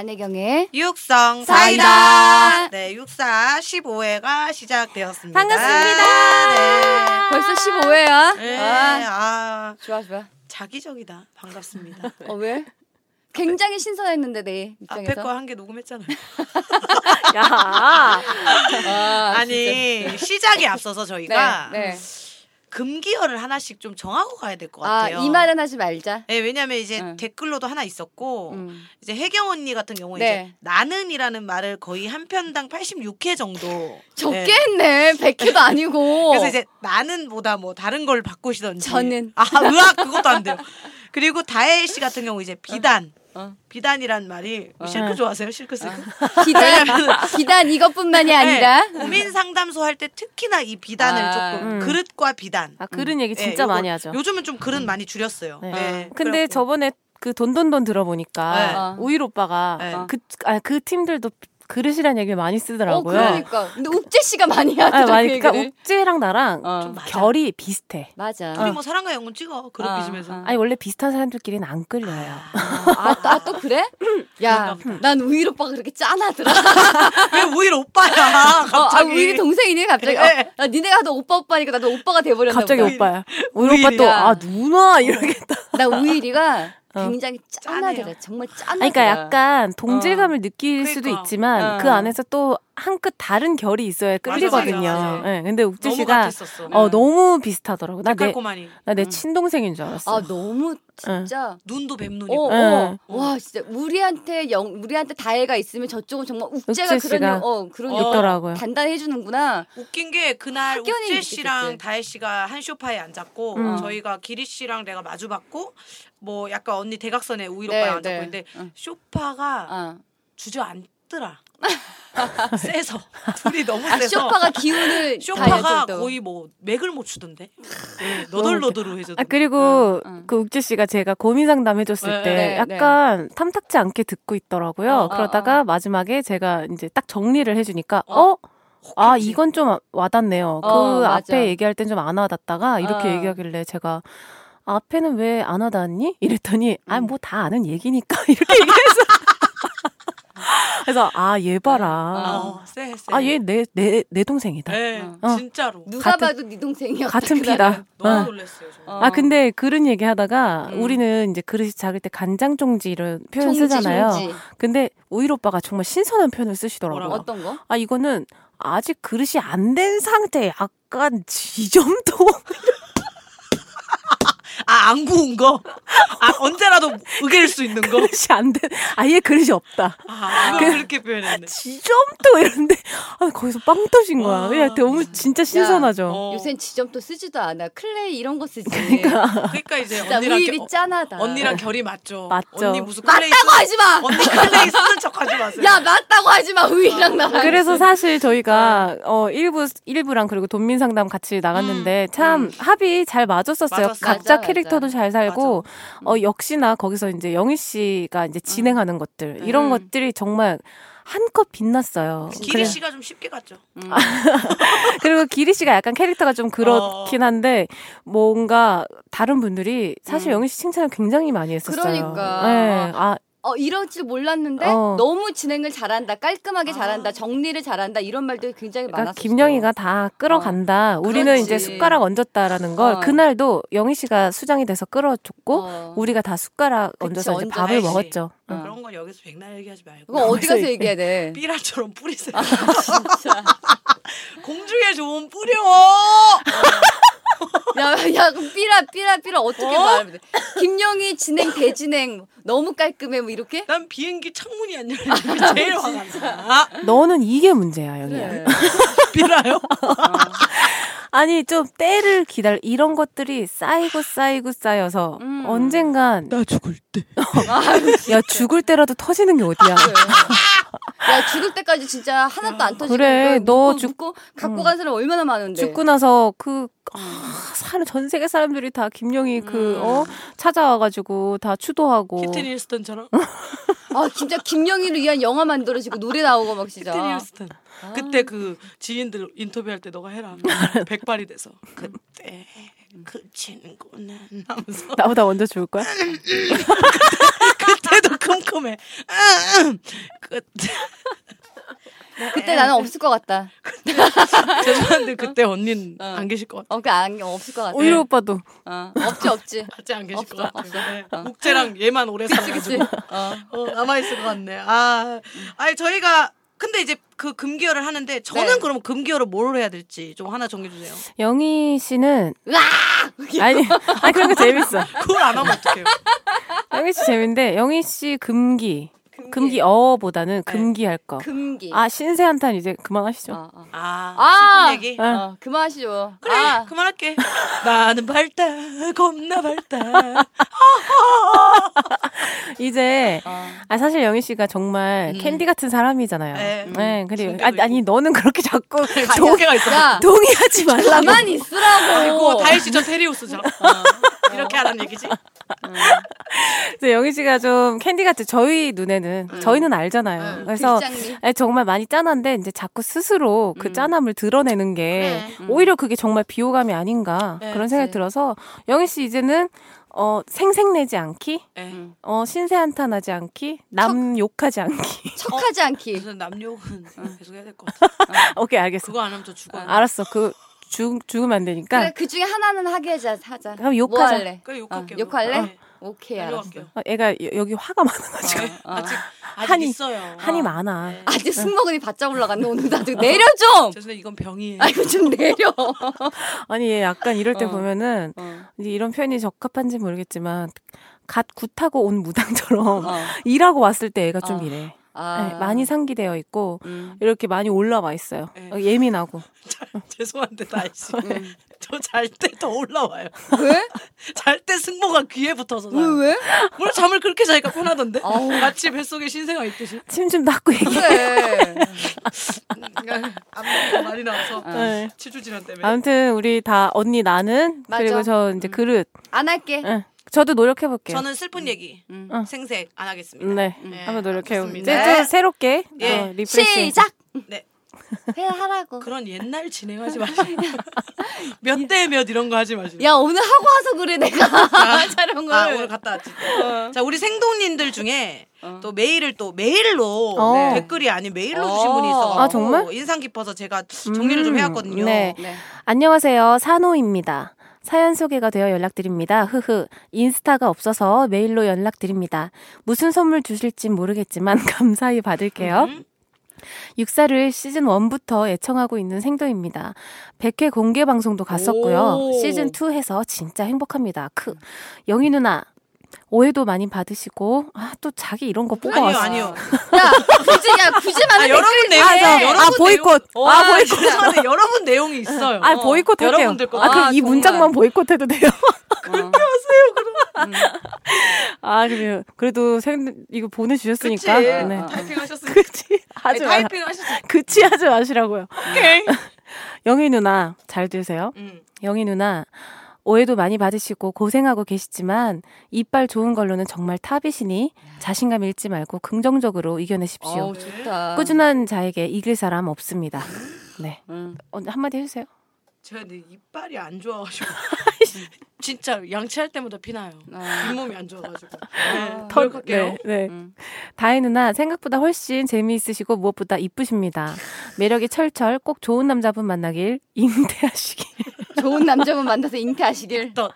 안혜경의 육성 사이다. 사이다. 네, 육사 15회가 시작되었습니다. 반갑습니다. 네. 벌써 15회야? 네. 아, 아, 좋아 좋아. 자기적이다. 반갑습니다. 어 왜? 굉장히 신선했는데 내 앞에 입장에서. 거한 개 녹음했잖아요. 야 아, 아니 시작에 앞서서. 저희가 네, 네. 금기어를 하나씩 좀 정하고 가야 될것 아, 같아요. 이 말은 하지 말자. 네, 왜냐면 이제 응. 댓글로도 하나 있었고 음. 이제 혜경 언니 같은 경우는 네. 이제 나는이라는 말을 거의 한 편당 86회 정도 적게 네. 했네. 100회도 아니고. 그래서 이제 나는보다 뭐 다른 걸 바꾸시던지 저는. 아 의학 그것도 안 돼요. 그리고 다혜 씨 같은 경우 이제 비단 어. 비단이란 말이 어. 실크 좋아하세요 실크 실크 비단 비단 이것뿐만이 아니라 네, 고민 상담소 할 때 특히나 이 비단을 아. 조금 음. 그릇과 비단 아, 그런 얘기 네, 진짜 요거 많이 하죠. 요즘은 좀 그릇 많이 줄였어요. 네. 네, 근데 그래갖고 저번에 그 돈돈돈 들어보니까 네. 어. 우일 오빠가 네. 그, 아, 그 팀들도 그릇이란 얘기를 많이 어 쓰더라고요. 그러니까. 근데 욱재 씨가 많이 하더라고. 아, 그 그러니까 얘기를. 욱재랑 나랑 어. 좀. 결이 비슷해. 맞아. 둘이 뭐 사랑과 영혼 찍어 그릇 어, 빚으면서 어. 아니 원래 비슷한 사람들끼리는 안 끌려요. 아, 또- 아, 또 그래? 야. 난 우일 오빠가 그렇게 짠하더라. 왜 우일 오빠야 어, 아, 갑자기 우일이 동생이네, 갑자기. 어, 네. 아, 니네가 하도 오빠 오빠니까 나도 오빠가 돼버렸나 갑자기 보다. 오빠야. 우리 오빠 또. 아 누나 이러겠다. 나 우일이가 어. 굉장히 짠하더라. 짠해요. 정말 아니, 짠하더라. 그러니까 약간 동질감을 느낄 수도 그러니까. 있지만 어. 그 안에서 또 한 끗 다른 결이 있어야 끌리거든요. 맞아, 맞아. 예, 근데 욱재 너무 씨가. 어 너무 비슷하더라고. 나내 데칼코마니 나내 음. 친동생인 줄 알았어. 아, 너무 진짜. 눈도 뱀눈이고 어, 응. 어. 와, 진짜 우리한테 영, 우리한테 다혜가 있으면 저쪽은 정말 욱재가 그런 어, 그런 어. 역할을 있더라고요. 단단히 해주는구나. 웃긴 게 그날 욱재 씨랑. 다혜 씨가 한 소파에 앉았고 음. 저희가 기리 씨랑 내가 마주봤고 뭐 약간 언니 대각선에 우일 네, 오빠랑 앉았고 네. 있는데 응. 소파가 어. 주저앉더라. 세서 둘이 너무 아, 세서 쇼파가 기운을 쇼파가. 거의 뭐 맥을 못 추던데 네, 너덜너덜해져. 아 그리고 어, 어. 그 욱재 씨가 제가 고민 상담 해줬을 네, 때 네, 약간 탐탁지 않게 듣고 있더라고요. 어, 그러다가 어, 마지막에 제가 이제 딱 정리를 해주니까 어? 어? 아? 이건 좀 와닿네요. 어, 그 맞아. 앞에 얘기할 땐 좀 안 와닿다가 이렇게 어. 얘기하길래 제가 앞에는 왜안 와닿니? 이랬더니 음. 아뭐 다 아는 얘기니까 이렇게 얘기해서 그래서 아 얘 봐라. 어, 쎄, 쎄. 아얘내내 내 동생이다. 네, 어. 진짜로 누가 같은- 봐도 네 동생이었다. 같은 그날은. 피다. 너무 어. 놀랐어요. 저는. 어. 아 근데 그런 얘기 하다가 음. 우리는 이제 그릇이 작을 때 간장 종지 이런 표현 총지, 쓰잖아요. 총지. 근데 오일 오빠가 정말 신선한 표현을 쓰시더라고요. 뭐라고? 어떤 거? 아 이거는 아직 그릇이 안 된 상태 약간 지점토 아, 안 구운 거? 아, 언제라도 으깰 수 있는 거? 그릇이 안된 아예 그릇이 없다. 아, 그- 그렇게 표현했네. 지점토 이런데 아 거기서 빵 터진 거야. 와. 그냥 너무 진짜 신선하죠. 어. 요새는 지점토 쓰지도 않아. clay 이런 거 쓰지. 그러니까 이제 진짜 언니랑 짠하다. 언니랑 결이 맞죠. 맞죠. 언니 무슨 clay 맞다고 하지 마. 언니 clay 쓰는 척 하지 마세요. 야 맞다고 하지 마. 우일이랑 나. 그래서 사실 저희가 어 일부 일부랑 그리고 돈민 상담 같이 나갔는데 참 음. 합이 잘 맞았었어요. 맞았어. 각자 맞아, 캐릭 터도 맞아. 잘 살고 어 역시나 거기서 이제 영희 씨가 이제 진행하는 것들 이런 음. 것들이 정말 한껏 빛났어요. 기리 그래- 씨가 좀 쉽게 갔죠. 음. 그리고 기리 씨가 약간 캐릭터가 좀 그렇긴 어. 한데 뭔가 다른 분들이 사실 음. 영희 씨 칭찬을 굉장히 많이 했었어요. 그러니까. 네. 아 어 이럴 줄 몰랐는데 어. 너무 진행을 잘한다. 깔끔하게 잘한다. 정리를 잘한다. 이런 말들이 굉장히 그러니까 많았어. 김영희가 다 끌어간다. 우리는 그렇지. 이제 숟가락 얹었다라는 걸 어. 그날도 영희 씨가 수장이 돼서 끌어줬고 어. 우리가 다 숟가락 그치, 얹어서 이제 밥을 알지. 먹었죠. 어. 응. 그런 건 여기서 백날 얘기하지 말고 그거 어디 가서 얘기해야 돼? 삐라처럼 뿌리세요. 진짜. 공중에 좋은 뿌려. 야, 야, 삐라, 삐라, 삐라 어떻게 어? 말하면 돼? 김영희 진행, 대진행 너무 깔끔해, 뭐 이렇게? 난 비행기 창문이 안 열리는 게 제일 화가 나. 너는 이게 문제야, 영희야. 그래. 삐라요? 아니 좀 때를 기다려 이런 것들이 쌓이고 쌓이고 쌓여서 음. 언젠간 나 죽을 때. 야 죽을 때라도 터지는 게 어디야? 야, 죽을 때까지 진짜 하나도 안 터지고. 그래, 너 묶고, 죽- 묶고 갖고 음. 간 사람 얼마나 많은데. 죽고 나서 그 아, 음. 사는 전 세계 사람들이 다 김영희 그 음. 어 찾아와가지고 다 추도하고 키튼 힐스턴처럼. 아, 진짜 김영희를 위한 영화 만들어지고 노래 나오고 막 진짜. 키튼 힐스턴. 아. 그때 그 지인들 인터뷰할 때 너가 해라. 백발이 돼서. 그때 그 친구는 하면서 나보다 먼저 죽을 거야? 그때도 쿰쿰해. 그, 그때 나는 없을 것 같다. 죄송한데 그때 언니는 어. 안 계실 것 같아. 어, 그안 없을 것 같아. 오히려 오빠도 어, 없지 없지. 아직 안 계실 없어, 것 같아. 없어. 네. 어. 얘만 오래 살아가지고 어. 어, 남아 있을 것 같네. 아, 아니 저희가 근데 이제 그 금기어를 하는데 저는 네. 그러면 금기어를 뭘 해야 될지 좀 하나 정해 주세요. 영희 씨는 으아! 아니 아니 그런 거 재밌어. 그걸 안 하면 어떡해요? 영희 씨 재밌는데 영희 씨 금기 금기 어보다는 금기 할 거. 금기. 아 신세 한탄 이제 그만하시죠. 어, 어. 아, 아! 슬픈 얘기. 어. 어, 그만하시죠. 그래, 아, 그만할게. 나는 밝다, 겁나 밝다. 이제 어. 아 사실 영희 씨가 정말 음. 캔디 같은 사람이잖아요. 네. 네, 그리고 신기도 아니. 너는 그렇게 자꾸 조, 조개가 있어. 야, 동의하지 말라고. 가만히 있으라고. 아이고, 다혜씨 저 테리우스죠. 어, 이렇게 하라는 얘기지. 그래서 영희 씨가 좀 캔디 같은 저희 눈에는 저희는 알잖아요. 음, 그래서. 아니, 정말 많이 짠한데 이제 자꾸 스스로 그 음. 짠함을 드러내는 게 그래. 오히려 그게 정말 비호감이 아닌가 네, 그런 생각이 그치. 들어서 영희 씨 이제는 어 생색내지 않기, 네. 음. 어 신세 한탄하지 않기, 남 욕하지 않기. 척하지 않기. 무슨 남 욕은 계속 해야 될 것 같아. 오케이 알겠어. 그거 안 하면 저 죽어요. 알았어. 그 죽, 죽으면 안 되니까. 그래, 그 중에 하나는 하게 하자. 하자. 그럼 뭐 욕하자. 할래? 그래, 욕할게요. 어, 욕할래? 네. 오케이, 네, 알았어. 욕할게요. 어, 애가 여- 여기 화가 많아가지고 어. 아직, 아직 한이- 있어요. 한이 어. 많아. 네. 아직 승모근이 바짝 올라갔네. 오늘 나도 내려 좀. 죄송해요, 이건 병이에요. 아이고 좀 내려. 아니 얘 약간 이럴 때 어. 보면은 어. 이제 이런 표현이 적합한지 모르겠지만 갓 굿하고 온 무당처럼 어. 일하고 왔을 때 애가 좀 어. 이래. 아. 네, 많이 상기되어 있고 음. 이렇게 많이 올라와 있어요. 네. 어, 예민하고. 죄송한데 다혜씨. 음. 저잘 때 더 올라와요. 왜? 잘 때 승모가 귀에 붙어서 왜. 왜? 원래 잠을 그렇게 자니까 편하던데? 아우. 마치 뱃속에 신생아 있듯이. 침 좀 닦고 얘기해. 그래. 앞니가 많이 나와서 어. 네. 치주 질환 때문에. 아무튼 우리 다 언니 나는 맞아. 그리고 저 이제 음. 그릇. 안 할게. 응. 저도 노력해 볼게요. 저는 슬픈 얘기 음. 어. 생색 안 하겠습니다. 네. 네, 한번 노력해 볼게요. 좋습니다. 이제 또 새롭게 예. 어, refresh. 시작. 네. 해 하라고. 그런 옛날 진행하지 마시고 몇 대 몇 이런 거 하지 마시고. 야 오늘 하고 와서 그래 내가 촬영을. 아 오늘 갔다 왔지. 자 우리 생동님들 중에 어. 또 메일을 또 메일로 어. 네, 댓글이 아닌 메일로 주신 어. 분이 있어가지고 아, 정말? 인상 깊어서 제가 정리를 좀 음, 해왔거든요. 네. 네. 안녕하세요. 산호입니다. 사연 소개가 되어 연락드립니다. 흐흐. 인스타가 없어서 메일로 연락드립니다. 무슨 선물 주실진 모르겠지만 감사히 받을게요. 음. 육사를 시즌 1부터 애청하고 있는 생도입니다. 100회 공개 방송도 갔었고요. 오. 시즌 2 해서 진짜 행복합니다. 크. 영희 누나 오해도 많이 받으시고 아 또 자기 이런 거 아니요 뽑아왔어. 아니요. 야 굳이 야 굳이 아, 많은 여러분 내용 아, 저, 여러분 아 보이콧. 내용, 아 와, 보이콧. 죄송한데 여러분 내용이 있어요. 아 보이콧 할게요. 여러분들 거. 아 그럼 아, 이. 문장만 보이콧해도 돼요? 그렇게 아 그래요. 그래도 생 이거 보내주셨으니까. 그치. 네. 타이핑 하셨으니까. 그치. 하지 마. 타이핑 하셨으니까. 그치 하지 마시라고요. 오케이. 영희 누나 잘 들으세요. 음. 영희 누나 오해도 많이 받으시고 고생하고 계시지만 이빨 좋은 걸로는 정말 탑이시니 자신감 잃지 말고 긍정적으로 이겨내십시오. 어우 좋다. 꾸준한 자에게 이길 사람 없습니다. 네. 음. 어, 한마디 해주세요. 제가 내 이빨이 안 좋아가지고 진짜 양치할 때마다 피나요. 아. 잇몸이 안 좋아가지고. 네, 털- 노력할게요. 네, 네. 음. 다혜 누나 생각보다 훨씬 재미있으시고 무엇보다 이쁘십니다. 매력이 철철 꼭 좋은 남자분 만나길 잉태하시길. 좋은 남자분 만나서 잉태하시길. 또,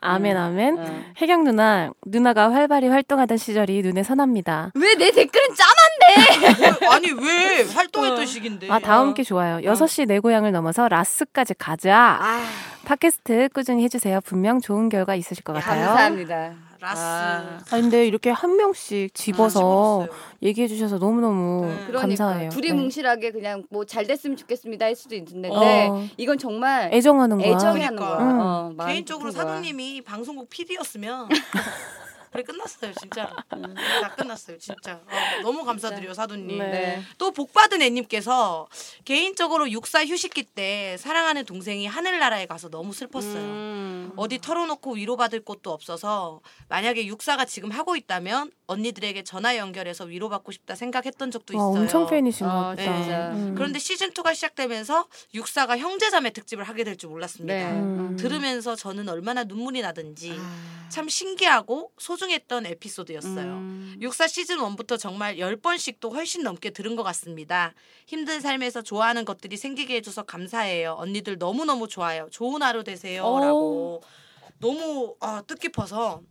아멘 아멘. 어. 혜경 누나 누나가 활발히 활동하던 시절이 눈에 선합니다. 왜 내 댓글은 짠한데? 왜- 아니 왜 활동했던 시기인데. 아 다음 게 좋아요. 6시 내 고향을 넘어서 라스까지 가자. 아 팟캐스트 꾸준히 해주세요. 분명 좋은 결과 있으실 것 같아요. 감사합니다. 라스. 아. 아 근데 이렇게 한 명씩 집어서 집어줬어요. 얘기해 주셔서 너무너무 네. 그러니까 감사해요. 둘이 네. 뭉실하게 그냥 뭐 잘 됐으면 좋겠습니다 할 수도 있는데 어. 이건 정말 애정하는 거야. 애정이 하는 그러니까. 거야. 음. 어, 마음이 개인적으로 깊은 거야. 사도님이 방송국 PD였으면 그래 끝났어요 진짜. 다 끝났어요 진짜. 어, 너무 감사드려요 사도님. 네. 네. 또 복받은 애님께서 개인적으로 육사 휴식기 때 사랑하는 동생이 하늘나라에 가서 너무 슬펐어요. 음. 어디 털어놓고 위로받을 곳도 없어서 만약에 육사가 지금 하고 있다면 언니들에게 전화 연결해서 위로받고 싶다 생각했던 적도 와 있어요. 엄청 팬이신 것 어, 같다. 진짜. 음. 그런데 시즌 2가 시작되면서 육사가 형제자매 특집을 하게 될 줄 몰랐습니다. 네. 음. 들으면서 저는 얼마나 눈물이 나든지 아. 참 신기하고 소중 했던 에피소드였어요. 음. 육사 시즌 1부터 정말 10번씩도 훨씬 넘게 들은 것 같습니다. 힘든 삶에서 좋아하는 것들이 생기게 해줘서 감사해요. 언니들 너무너무 좋아요. 좋은 하루 되세요. 오. 라고. 너무 아, 뜻깊어서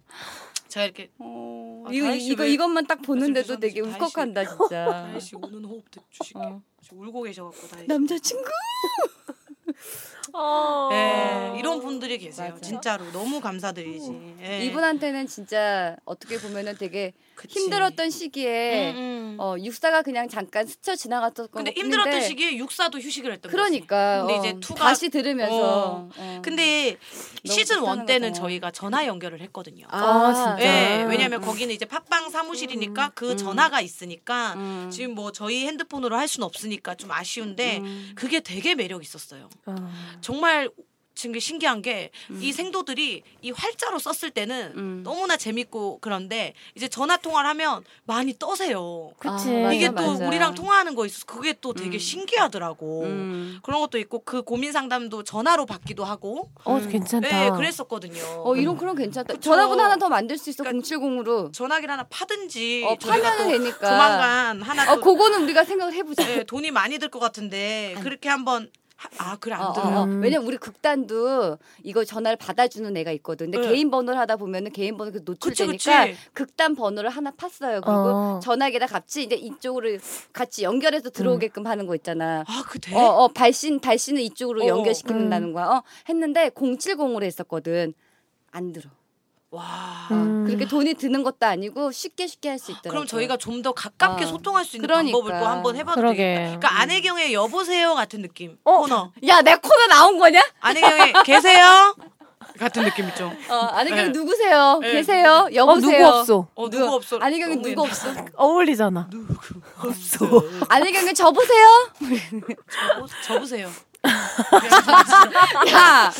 제가 이렇게 어, 아, 이거 이거 왜- 이것만 딱 보는데도. 되게. 울컥한다 진짜. 다혜 씨 우는 호흡 주실게요. 어. 울고 계셔갖고 다혜 씨. 남자친구. 어. 예, 이런 분들이 계세요. 맞아. 진짜로 너무 감사드리지. 예. 이분한테는 진짜 어떻게 보면은 되게 그치. 힘들었던 시기에 음, 음. 어 육사가 그냥 잠깐 스쳐 지나갔던 근데 힘들었던 시기에 육사도 휴식을 했던 그러니까 거지. 근데 어, 이제 투가 다시 들으면서 어. 어. 근데 시즌 1 불편한 때는. 저희가 전화 연결을 했거든요. 아, 진짜? 예, 음. 왜냐면 거기는 이제 팟빵 사무실이니까 그 전화가 있으니까 음. 지금 뭐 저희 핸드폰으로 할 수는 없으니까 좀 아쉬운데 음. 그게 되게 매력 있었어요. 어. 정말 지금 신기한 게이 생도들이 이 활자로 썼을 때는 음. 너무나 재밌고 그런데 이제 전화 통화를 하면 많이 떠세요. 그치. 아, 맞아, 이게 또 맞아. 우리랑 통화하는 거 있어서 그게 또 되게 음. 신기하더라고. 음. 그런 것도 있고 그 고민 상담도 전화로 받기도 하고. 어, 음. 괜찮다. 네, 그랬었거든요. 어 이런 그런 괜찮다. 그쵸. 전화번호 하나 더 만들 수 있어 그러니까 070으로. 전화기를 하나 파든지 어또 되니까. 조만간 하나 어또 그거는 우리가 생각을 해보자. 네, 돈이 많이 들 것 같은데 그렇게 한번 하- 아 그래 안 어, 어, 들어요. 어. 음. 왜냐면 우리 극단도 이거 전화를 받아주는 애가 있거든. 근데 네. 개인 번호를 하다 보면은 개인 번호 그 노출되니까 그치. 극단 번호를 하나 팠어요. 그리고 어. 전화기에다 같이 이제 이쪽으로 같이 연결해서 들어오게끔 하는 거 있잖아. 아 그대? 어, 어, 발신, 발신을 이쪽으로 어, 연결시키는다는 거야. 어, 했는데 070으로 했었거든. 안 들어. 와. 음. 그렇게 돈이 드는 것도 아니고 쉽게 쉽게 할 수 있더라고. 그럼 저희가 좀 더 가깝게 어. 소통할 수 있는 그러니까. 방법을 또 한번 해봐도 그러게. 되겠다. 그러니까 안혜경의 여보세요 같은 느낌. 어. 코너. 야, 내 코너 나온 거냐? 안혜경의 계세요 같은 느낌 있죠. 어, 안희경 네. 누구세요? 네. 계세요? 어, 여보세요? 누구 없어. 어 누구 없어? 너무 누구 없어? 어울리잖아. 없어. 안희경이 저보세요? 저보, 저보세요. 야.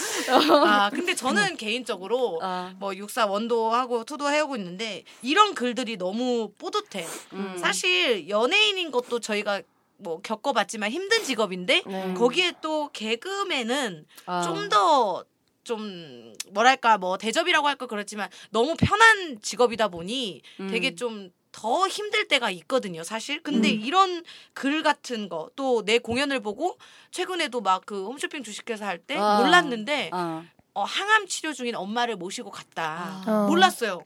아 근데 저는 개인적으로 어. 뭐 육사 원도 하고 투도 해오고 있는데 이런 글들이 너무 뿌듯해. 음. 사실 연예인인 것도 저희가 뭐 겪어봤지만 힘든 직업인데 네. 거기에 또 개그맨은 어. 좀더 좀 뭐랄까 뭐 대접이라고 할까 그렇지만 너무 편한 직업이다 보니 음. 되게 좀 더 힘들 때가 있거든요, 사실. 근데 음. 이런 글 같은 거 또 내 공연을 보고 최근에도 막 그 홈쇼핑 주식회사 할때 아. 몰랐는데 어. 어, 항암 치료 중인 엄마를 모시고 갔다. 아. 어. 몰랐어요.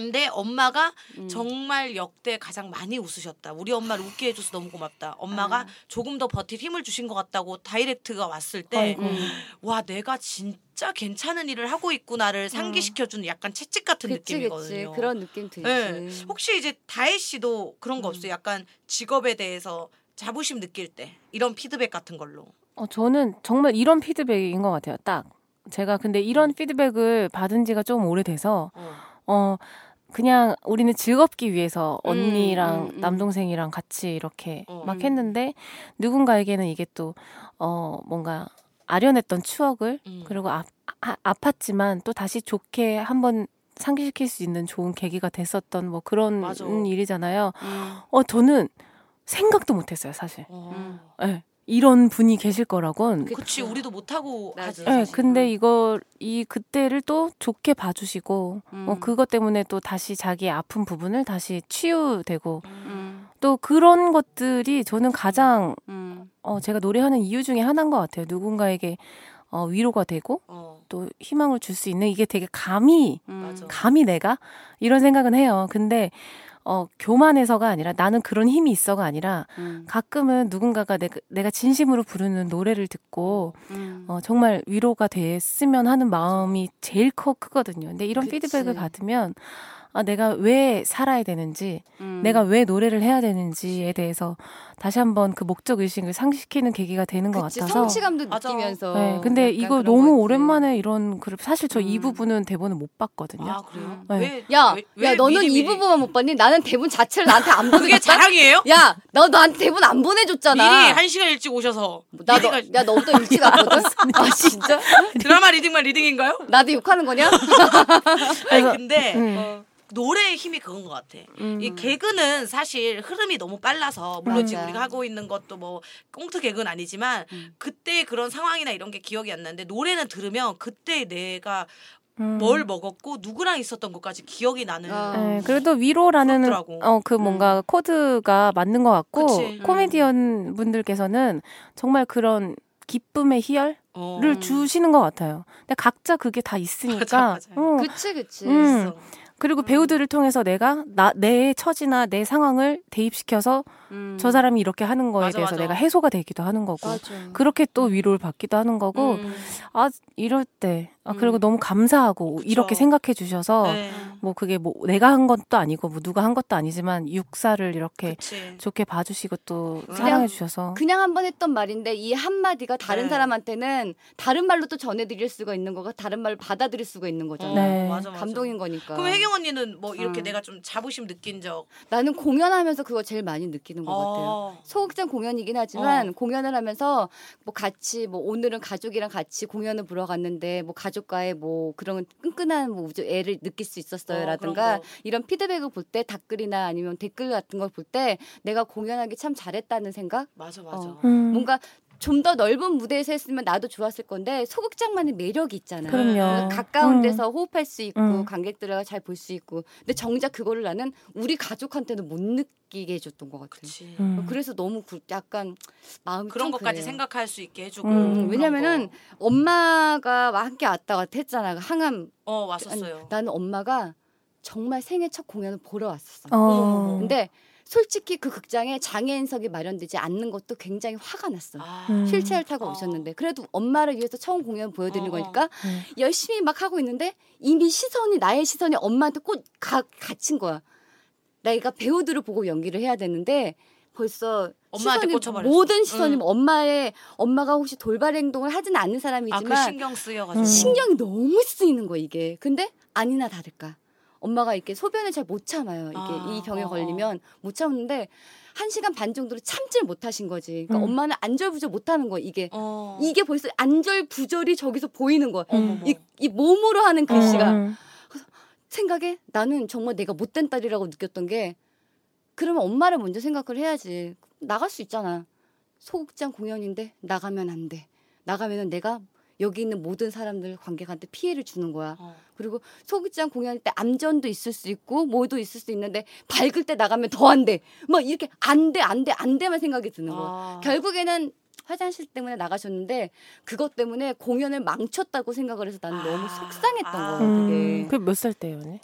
근데 엄마가 음. 정말 역대 가장 많이 웃으셨다. 우리 엄마를 웃게 해줘서 너무 고맙다. 엄마가 아. 조금 더 버틸 힘을 주신 것 같다고 다이렉트가 왔을 때, 아이고. 음. 와 내가 진짜 괜찮은 일을 하고 있구나를 상기시켜주는 약간 채찍 같은 음. 그치, 그치. 느낌이거든요. 그런 느낌 들지. 네. 혹시 이제 다혜 씨도 그런 음. 거 없어요? 약간 직업에 대해서 자부심 느낄 때 이런 피드백 같은 걸로. 어, 저는 정말 이런 피드백인 것 같아요. 딱. 제가 근데 이런 피드백을 받은 지가 좀 오래돼서, 어. 어, 그냥 우리는 즐겁기 위해서 음, 언니랑 음, 음. 남동생이랑 같이 이렇게 어. 막 음. 했는데, 누군가에게는 이게 또, 어, 뭔가 아련했던 추억을, 음. 그리고 아, 아, 아팠지만 또 다시 좋게 한번 상기시킬 수 있는 좋은 계기가 됐었던 뭐 그런 맞아. 일이잖아요. 음. 어, 저는 생각도 못했어요, 사실. 어. 음. 예, 이런 분이 계실 거라곤. 그- 그치 우리도 못하고. 하지. 예, 사실. 근데 이거 이 그때를 또 좋게 봐주시고 음. 어, 그것 때문에 또 다시 자기의 아픈 부분을 다시 치유되고 음. 또 그런 것들이 저는 가장 음. 어, 제가 노래하는 이유 중에 하나인 것 같아요. 누군가에게 어, 위로가 되고 어. 또 희망을 줄 수 있는 이게 되게 감히 음. 감히 내가 이런 생각은 해요. 근데 어, 교만해서가 아니라 나는 그런 힘이 있어가 아니라 음. 가끔은 누군가가 내가, 내가 진심으로 부르는 노래를 듣고 음. 어, 정말 위로가 됐으면 하는 마음이 제일 커 크거든요. 근데 이런 그치. 피드백을 받으면 아, 내가 왜 살아야 되는지, 음. 내가 왜 노래를 해야 되는지에 대해서 다시 한번 그 목적 의식을 상기시키는 계기가 되는 것 그치, 같아서. 성취감도. 느끼면서. 네, 근데 이거 너무 거지. 오랜만에 이런 글을 사실 저이 음. 부분은 대본을 못 봤거든요. 아 그래요? 네. 왜? 야, 왜, 왜 야, 너는 미리 이 미리- 부분만 못 봤니? 나는 대본 자체를 나한테 안 보내줬다. 그게 자랑이에요? 야, 너 나한테 대본 안 보내줬잖아. 미리 한 시간 일찍 오셔서 나 너, reading을- 야, 너보다 일찍 왔거든? 아, 진짜? 드라마 reading만 reading인가요? 나도 욕하는 거냐? 아니 근데 음. 어. 노래의 힘이 그건 것 같아. 음. 이 개그는 사실 흐름이 너무 빨라서 물론 지금 맞아. 우리가 하고 있는 것도 뭐 꽁트 개그는 아니지만 음. 그때 그런 상황이나 이런 게 기억이 안 나는데 노래는 들으면 그때 내가 음. 뭘 먹었고 누구랑 있었던 것까지 기억이 나는. 어. 네, 그래도 위로라는. 어 그 뭔가 코드가 맞는 것 같고 그치. 코미디언 분들께서는 정말 그런 기쁨의 희열을 어. 주시는 것 같아요. 근데 각자 그게 다 있으니까. 맞아, 맞아. 어, 그치 그치. 음. 그리고 배우들을 통해서 내가 나, 내 처지나 내 상황을 대입시켜서 음. 저 사람이 이렇게 하는 거에 맞아, 대해서 맞아. 내가 해소가 되기도 하는 거고 맞아. 그렇게 또 위로를 받기도 하는 거고 음. 아 이럴 때 아, 그리고 음. 너무 감사하고 그쵸. 이렇게 생각해 주셔서 네. 뭐 그게 뭐 내가 한 것도 아니고 뭐 누가 한 것도 아니지만 육사를 이렇게 그치. 좋게 봐주시고 또 그냥 사랑해 주셔서 그냥 한 번 했던 말인데 이 한마디가 다른 네. 사람한테는 다른 말로 또 전해드릴 수가 있는 거고 다른 말로 받아들일 수가 있는 거잖아. 어, 네. 맞아, 맞아. 감동인 거니까. 그럼 혜경 언니는 뭐 이렇게 음. 내가 좀 자부심 느낀 적. 나는 공연하면서 그거 제일 많이 느끼는 것 같아요. 어. 소극장 공연이긴 하지만 어. 공연을 하면서 뭐 같이 뭐 오늘은 가족이랑 같이 공연을 보러 갔는데 뭐 가족 과의 뭐 그런 끈끈한 뭐 우주 애를 느낄 수 어, 있었어요라든가 거. 이런 피드백을 볼 때 댓글이나 아니면 댓글 같은 걸 볼 때 내가 공연하기 참 잘했다는 생각 맞아 맞아. 어. 음, 뭔가 좀 더 넓은 무대에서 했으면 나도 좋았을 건데 소극장만의 매력이 있잖아요. 그럼요. 그러니까 가까운 음. 데서 호흡할 수 있고 음. 관객들과 잘 볼 수 있고 근데 정작 그거를 나는 우리 가족한테는 못 느끼게 해줬던 것 같아요. 그치. 음. 그래서 너무 구- 약간 마음이 그런 참 것까지 그래요. 생각할 수 있게 해주고. 음, 왜냐면은 거. 엄마가 함께 왔다 갔다 했잖아. 그 항암. 어 왔었어요. 나는 엄마가 정말 생애 첫 공연을 보러 왔었어. 어. 근데 솔직히 그 극장에 장애인석이 마련되지 않는 것도 굉장히 화가 났어. 아, 음. 휠체어를 타고 어. 오셨는데 그래도 엄마를 위해서 처음 공연 보여드리는 어, 어. 거니까 음. 열심히 막 하고 있는데 이미 시선이 나의 시선이 엄마한테 꼭 가, 갇힌 거야. 내가 배우들을 보고 연기를 해야 되는데 벌써 엄마한테 시선이. 모든 시선이 응. 엄마의 엄마가 혹시 돌발 행동을 하지는 않는 아, 사람이지만 그 신경 쓰여가지고. 음. 신경이 너무 쓰이는 거야 이게. 근데 아니나 다를까. 엄마가 이렇게 소변을 잘 못 참아요. 이게 아, 이 병에 어, 어. 걸리면 못 참는데 한 시간 반 정도를 참질 못하신 거지. 그러니까 음. 엄마는 안절부절 못하는 거야 이게. 어. 이게 벌써 안절부절이 저기서 보이는 거야. 어머머. 이, 이 몸으로 하는 글씨가 음. 생각에 나는 정말 내가 못된 딸이라고 느꼈던 게 그러면 엄마를 먼저 생각을 해야지. 나갈 수 있잖아. 소극장 공연인데 나가면 안 돼. 나가면은 내가 여기 있는 모든 사람들 관객한테 피해를 주는 거야. 어. 그리고 소극장 공연할 때 암전도 있을 수 있고 뭐도 있을 수 있는데 밝을 때 나가면 더 안 돼. 막 이렇게 안 돼, 안 돼, 안 돼만 생각이 드는 거야. 아. 결국에는 화장실 때문에 나가셨는데 그것 때문에 공연을 망쳤다고 생각을 해서 나는 너무 아. 속상했던 아. 거야. 음. 그게 그게 몇살 때요, 언니?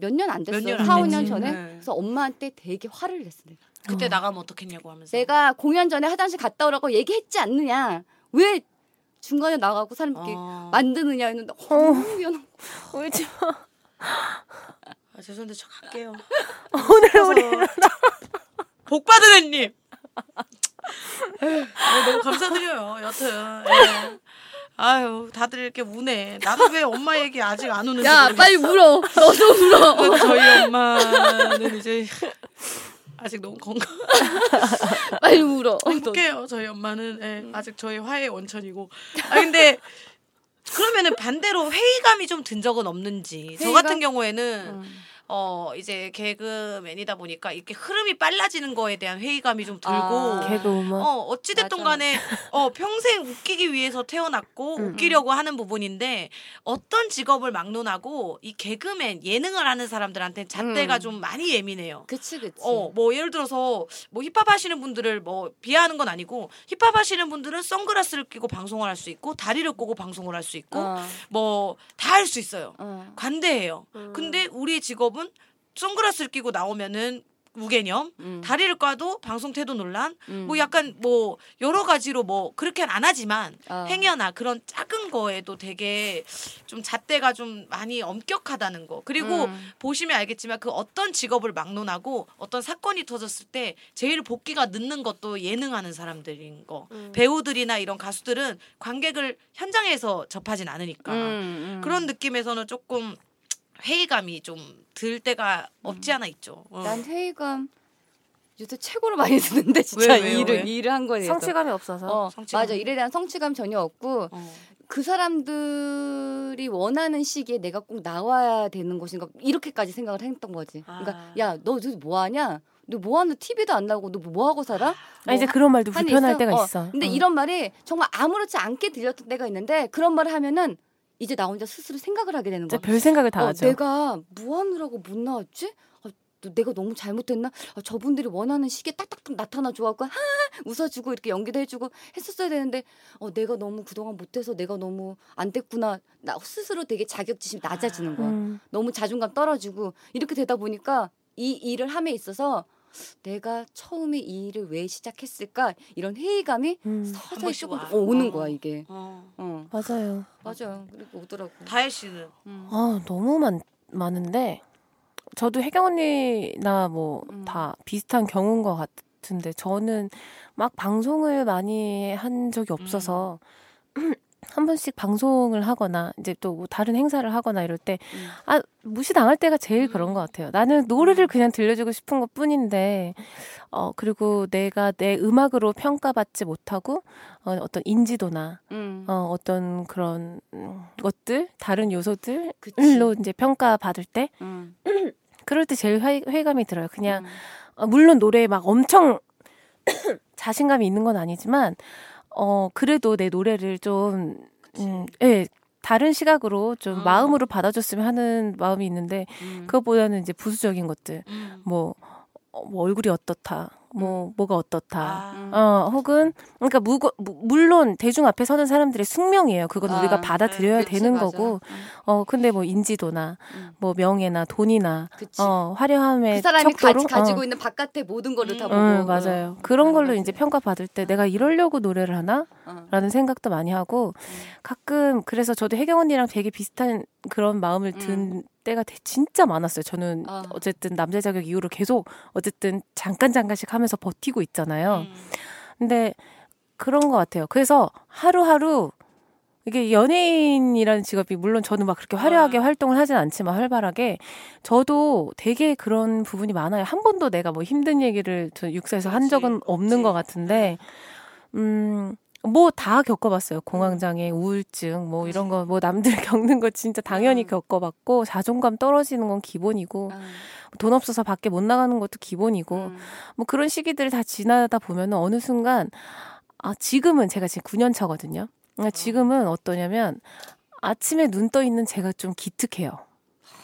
몇년 안 됐어. 몇년안 4, 됐지. 5년 전에. 네. 그래서 엄마한테 되게 화를 냈어. 내가. 그때 어. 나가면 어떻겠냐고 하면서. 내가 공연 전에 화장실 갔다 오라고 얘기했지 않느냐. 왜 중간에 나가고 사람들끼리 어. 만드느냐 했는데 어, 너무 미안한 울지 마. 아, 죄송한데 저 갈게요. 오늘 우리 복 받은 애님. 아, 너무 감사드려요. 여튼. 예. 아유, 다들 이렇게 우네. 나도 왜 엄마 얘기 아직 안 우는지 야 모르겠어. 빨리 울어. 너도 울어. 저희 엄마는 이제 아직 너무 건강. 빨리 울어. 행복해요. 저희 엄마는 예, 아직 저희 화해의 원천이고. 아 근데 그러면은 반대로 회의감이 좀 든 적은 없는지. 저 회의감? 같은 경우에는 음. 어 이제 개그맨이다 보니까 이렇게 흐름이 빨라지는 거에 대한 회의감이 좀 들고. 아. 개그우먼. 어 어찌 됐든 맞아. 간에 어 평생 웃기기 위해서 태어났고 음, 웃기려고 하는 부분인데 어떤 직업을 막론하고 이 개그맨 예능을 하는 사람들한테 잣대가 음. 좀 많이 예민해요. 그치 그치. 어, 뭐 예를 들어서 뭐 힙합 하시는 분들을 뭐 비하하는 건 아니고 힙합 하시는 분들은 선글라스를 끼고 방송을 할 수 있고 다리를 꼬고 방송을 할 수 있고 어, 뭐다 할 수 있어요. 어. 관대해요. 음. 근데 우리 직업 은 선글라스를 끼고 나오면은 무개념, 음. 다리를 꽈도 방송 태도 논란, 음. 뭐 약간 뭐 여러 가지로 뭐 그렇게는 안 하지만 어. 행여나 그런 작은 거에도 되게 좀 잣대가 좀 많이 엄격하다는 거. 그리고 음. 보시면 알겠지만 그 어떤 직업을 막론하고 어떤 사건이 터졌을 때 제일 복귀가 늦는 것도 예능하는 사람들인 거. 음. 배우들이나 이런 가수들은 관객을 현장에서 접하진 않으니까 음, 음. 그런 느낌에서는 조금 회의감이 좀 들 때가 없지 않아 있죠. 어. 난 회의감 요새 최고로 많이 드는데 진짜 왜, 왜요, 일을 왜? 일을 한 거에 대해서. 성취감이 없어서. 어, 성취감. 맞아 일에 대한 성취감 전혀 없고 어. 그 사람들이 원하는 시기에 내가 꼭 나와야 되는 것인가 이렇게까지 생각을 했던 거지. 그러니까 아. 야너 도대체 뭐 하냐? 너 뭐 하는 TV도 안 나오고 너 뭐 하고 살아? 아, 이제 뭐 그런 말도 불편할 있어? 때가 어, 있어. 근데 어. 이런 말이 정말 아무렇지 않게 들렸던 때가 있는데 그런 말을 하면은 이제 나 혼자 스스로 생각을 하게 되는 거야. 별 생각을 다 어, 하죠. 내가 뭐 하느라고 못 나왔지? 아, 또 내가 너무 잘못했나? 아, 저분들이 원하는 시기에 딱딱딱 나타나 줘갖고 하 웃어주고 이렇게 연기도 해주고 했었어야 되는데 어, 내가 너무 그동안 못해서 내가 너무 안 됐구나. 나 스스로 되게 자격지심이 낮아지는 거야. 음. 너무 자존감 떨어지고 이렇게 되다 보니까 이 일을 함에 있어서 내가 처음에 이 일을 왜 시작했을까 이런 회의감이 음. 서서히 조금 와. 어, 오는 어. 거야 이게. 어. 어 맞아요. 맞아. 그리고 오더라고. 다혜 씨는 음. 아 너무 많 많은데 저도 혜경 언니나 뭐 음. 다 비슷한 경우인 것 같은데 저는 막 방송을 많이 한 적이 없어서 한 번씩 방송을 하거나 이제 또 뭐 다른 행사를 하거나 이럴 때 음. 아 무시당할 때가 제일 그런 것 같아요. 나는 노래를 그냥 들려주고 싶은 것 뿐인데 어 그리고 내가 내 음악으로 평가받지 못하고 어, 어떤 인지도나 음. 어, 어떤 그런 음, 것들 다른 요소들로 그치. 이제 평가받을 때 음. 그럴 때 제일 회, 회감이 들어요. 그냥 음. 어, 물론 노래에 막 엄청 자신감이 있는 건 아니지만 어 그래도 내 노래를 좀 음, 예, 다른 시각으로 좀 음. 마음으로 받아줬으면 하는 마음이 있는데 음. 그것보다는 이제 부수적인 것들 음. 뭐, 어, 뭐 얼굴이 어떻다 뭐 뭐가 어떻다 아. 어, 혹은, 그러니까, 무거, 무- 물론, 대중 앞에 서는 사람들의 숙명이에요. 그건 아, 우리가 받아들여야 그치, 되는 맞아. 거고, 음. 어, 근데 뭐, 인지도나, 음. 뭐, 명예나, 돈이나, 그치. 어, 화려함의 그 사람이 척도로, 가, 지고 어, 있는 바깥의 모든 거를 다 음. 보고. 음, 맞아요. 그런 걸로 이제 평가받을 때 어. 내가 이러려고 노래를 하나? 어. 라는 생각도 많이 하고, 가끔, 그래서 저도 혜경 언니랑 되게 비슷한 그런 마음을 든 때가 되- 진짜 많았어요. 저는 어. 어쨌든 남자 자격 이후로 계속, 어쨌든 잠깐 잠깐씩 하면서 버티고 있잖아요. 음. 근데 그런 것 같아요. 그래서 하루하루 이게 연예인이라는 직업이 물론 저는 막 그렇게 화려하게 아. 활동을 하진 않지만 활발하게 저도 되게 그런 부분이 많아요. 한 번도 내가 뭐 힘든 얘기를 저 육사에서 한 그렇지, 적은 없는 없지. 것 같은데 음. 뭐 다 겪어봤어요. 공황장애, 우울증, 뭐 이런 거, 뭐 남들 겪는 거 진짜 당연히 음. 겪어봤고, 자존감 떨어지는 건 기본이고, 어. 돈 없어서 밖에 못 나가는 것도 기본이고, 음. 뭐 그런 시기들을 다 지나다 보면 어느 순간 아 지금은 제가 지금 9년 차거든요. 그러니까 지금은 어떠냐면 아침에 눈 떠 있는 제가 좀 기특해요.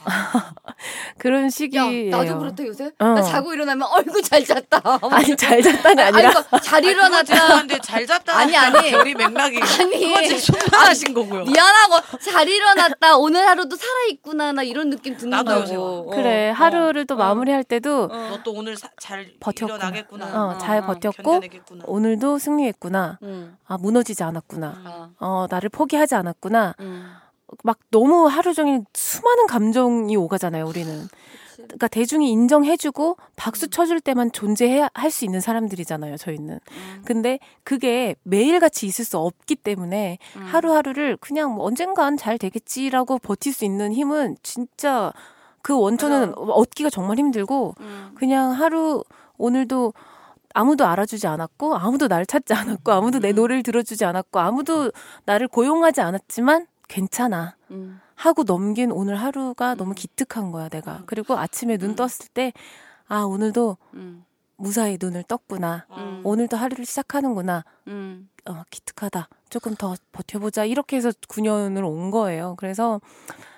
그런 야, 시기예요. 나도 그렇다 요새. 어. 나 자고 일어나면 얼굴 잘 잤다. 아니 잘 잤다가 아니라 아이고, 잘 일어났다. 죄송한데 잘 잤다. 아니, 아니. 결이 맥락이 아니. 속상하신 거고요. 미안하고 잘 일어났다. 오늘 하루도 살아 있구나. 나 이런 느낌. 요새 와. 어. 그래 하루를 또 어. 마무리할 때도 너 또 오늘 사- 잘 버텼구나. 일어나겠구나. 어, 어, 잘 어, 버텼고 견뎌내겠구나. 오늘도 승리했구나. 응. 아 무너지지 않았구나. 어. 어 나를 포기하지 않았구나. 응. 막 너무 하루 종일 수많은 감정이 오가잖아요, 우리는. 그러니까 대중이 인정해주고 박수 쳐줄 때만 존재해야 할수 있는 사람들이잖아요, 저희는. 음. 근데 그게 매일같이 있을 수 없기 때문에 음. 하루하루를 그냥 뭐 언젠간 잘 되겠지라고 버틸 수 있는 힘은 진짜 그 원천은 맞아. 얻기가 정말 힘들고 응. 그냥 하루 오늘도 아무도 알아주지 않았고 아무도 나를 찾지 않았고 아무도 내 음. 노래를 들어주지 않았고 아무도 나를 고용하지 않았지만 괜찮아. 응. 하고 넘긴 오늘 하루가 음. 너무 기특한 거야, 내가. 그리고 아침에 눈 음. 떴을 때, 아, 오늘도 응. 무사히 눈을 떴구나. 어. 음. 오늘도 하루를 시작하는구나. 응. 어, 기특하다. 조금 더 버텨보자. 이렇게 해서 9년을 온 거예요. 그래서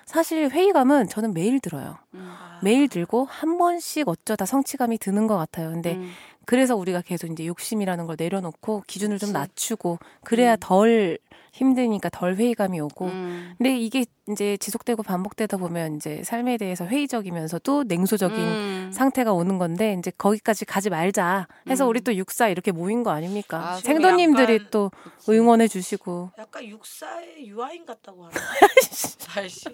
사실 회의감은 저는 매일 들어요. 응. 아. 매일 들고 한 번씩 어쩌다 성취감이 드는 것 같아요. 근데 응. 그래서 우리가 계속 이제 욕심이라는 걸 내려놓고 기준을 좀. 낮추고 그래야 음. 덜 힘드니까 덜 회의감이 오고 응. 근데 이게 이제 지속되고 반복되다 보면 이제 삶에 대해서 회의적이면서도 냉소적인 응. 상태가 오는 건데 이제 거기까지 가지 말자 해서 음. 우리 또 육사 이렇게 모인 거 아닙니까? 아, 생도님들이 약간 또. 응원해 주시고 약간 육사의 유아인 같다고 하나. 다혜씨.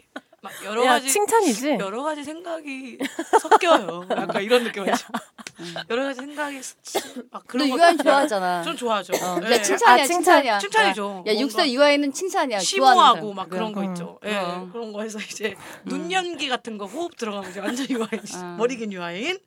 막 여러 야 가지 칭찬이지? 여러 가지 생각이 섞여요. 약간 이런 느낌이죠. 음. 여러 가지 생각이 막 너 그런 거. 유아인 좋아하잖아. 좀 좋아하죠. 어. 네. 야, 칭찬이야, 아, 칭찬. 칭찬이야. 칭찬이죠. 야, 뭔가 육사 유아인은 칭찬이야. 심오하고 좋아하는 막 사람. 그런 거 음. 있죠. 예, 어. 그런 거에서 이제 눈 연기 같은 거 호흡 들어가면 이제 완전 유아인, 어. 머리 긴 유아인.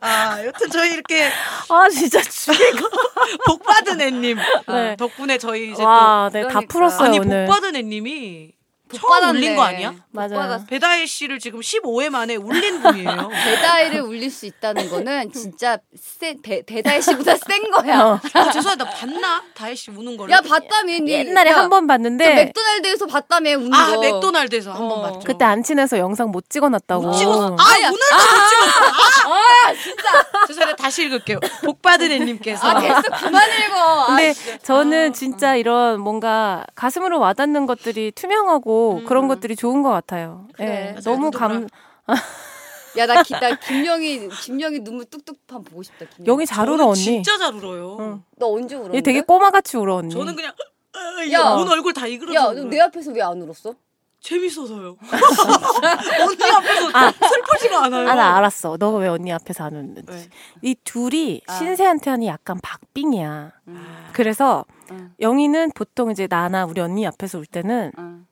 아, 여튼 저희 이렇게 아 진짜 죽이고 복 받은 애님 네. 덕분에 저희 이제 와, 네, 다 그러니까. 풀었어요 또 아니 오늘. 복 받은 애님이 처음 받았네. 울린 거 아니야? 복 맞아요. 배다혜 씨를 지금 15회 만에 울린 분이에요. 배다이를 울릴 수 있다는 거는 진짜 세, 배, 배다이 씨보다 센 거야. 어. 아, 죄송하다. 봤나? 다혜 씨 우는 거를? 야 봤다며 니. 옛날에 야, 한번저 봤는데 맥도날드에서 봤다며 우는 아 거. 맥도날드에서 한번 어. 봤죠. 그때 안 친해서 영상 못 찍어놨다고. 못 찍었어. 아 아니야. 오늘도 못 찍었어. 아 진짜. 죄송해요. 다시 읽을게요. 복 받은 애님께서 아 계속 그만 읽어. 아, 근데. 저는 진짜 이런 뭔가 가슴으로 와닿는 것들이 투명하고 음. 그런 것들이 좋은 것 같아요. 그래. 예, 맞아요. 너무 감 야나 나 김영희 김영희 눈물 뚝뚝 한 보고 싶다. 김영희. 영이 잘 울어 언니. 진짜 잘 울어요. 응. 너 언제 울었는데? 얘 되게 꼬마같이 울어 언니. 저는 그냥 아, 야. 야, 온 얼굴 다 이그러져. 야, 너 내 앞에서 왜 안 울었어? 재밌어서요. 언니 앞에서 슬프지가 않아요. 아 나 알았어. 너가 왜 언니 앞에서 안 웃는지. 왜? 이 둘이 아. 신세한테는 약간 박빙이야. 아, 그래서 응. 영희는 보통 이제 나나 우리 언니 앞에서 울 때는 응.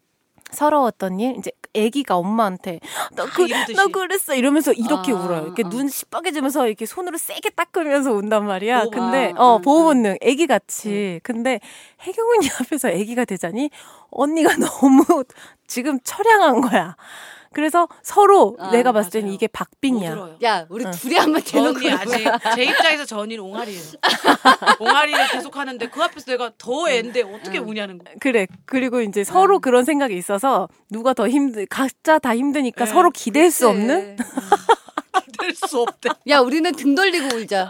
서러웠던 일 이제 애기가 엄마한테 너, 그, 이러듯이. 너 그랬어 이러면서 이렇게 아, 울어요. 이렇게 아. 눈 시뻘개지면서 이렇게 손으로 세게 닦으면서 운단 말이야. 보호 근데 본능. 어 응, 보호 응. 본능 애기 같이. 근데 혜경은이 앞에서 애기가 되자니 언니가 너무 지금 처량한 거야. 그래서 서로 아, 내가 봤을 때는 맞아요. 이게 못 박빙이야. 들어요. 야, 우리 응. 둘이 한번 저 대놓고 언니 아직 제 입장에서 저 언니는 옹알이에요. 옹알이를 계속 하는데 그 앞에서 내가 더 애인데 어떻게 응. 우냐는 거. 그래. 그리고 이제 서로 응. 그런 생각이 있어서 누가 더 힘들, 각자 다 힘드니까 네, 서로 기댈 수 그치. 없는? 될수 없대. 야, 우리는 등 돌리고 울자.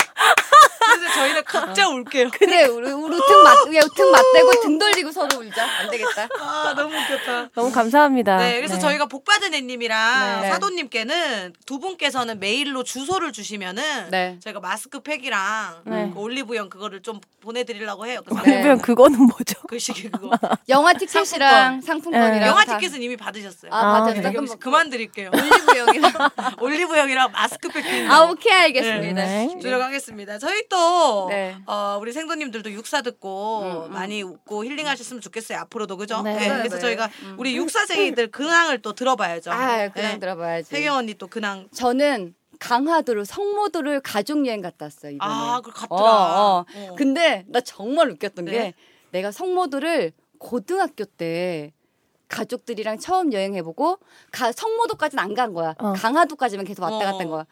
그래서 저희는 각자 울게요. 그래, 우리 우리 등 맞, 야, 등 맞대고 등 돌리고 서로 울자. 안 되겠다. 아 너무 웃겼다. 너무 감사합니다. 네, 그래서 저희가 복받은 애님이랑 네. 사도님께는 두 분께서는 메일로 주소를 주시면은 네. 저희가 마스크팩이랑 네. 그 올리브영 그거를 좀 보내드리려고 해요. 그래서 네. 그냥 그거는 뭐죠? 그 시기 그거. 영화 티켓이랑 상품권이랑 네. 영화 다- 티켓은 이미 받으셨어요. 아, 아, 맞아. 네. 나 그럼 그럼 그만 드릴게요. 올리브영이랑. 올리브영이랑 마스크팩 아, 오케이 알겠습니다. 네. 들어가겠습니다. 저희 또 네. 어, 우리 생도님들도 육사 듣고 음, 음. 많이 웃고 힐링하셨으면 좋겠어요. 앞으로도 그죠? 네. 네, 네, 그래서 네. 저희가 음. 우리 육사생이들 근황을 또 들어봐야죠. 아, 네. 들어봐야지. 세경 언니 또 근황. 저는 강화도를 성모도를 가족 여행 갔다 왔어요 이번에. 아, 그 갔더라. 어, 어. 어. 근데 나 정말 웃겼던 네. 게 내가 성모도를 고등학교 때 가족들이랑 처음 여행해보고 가, 성모도까지는 안 간 거야. 어. 강화도까지만 계속 왔다 어. 갔다 한 거야.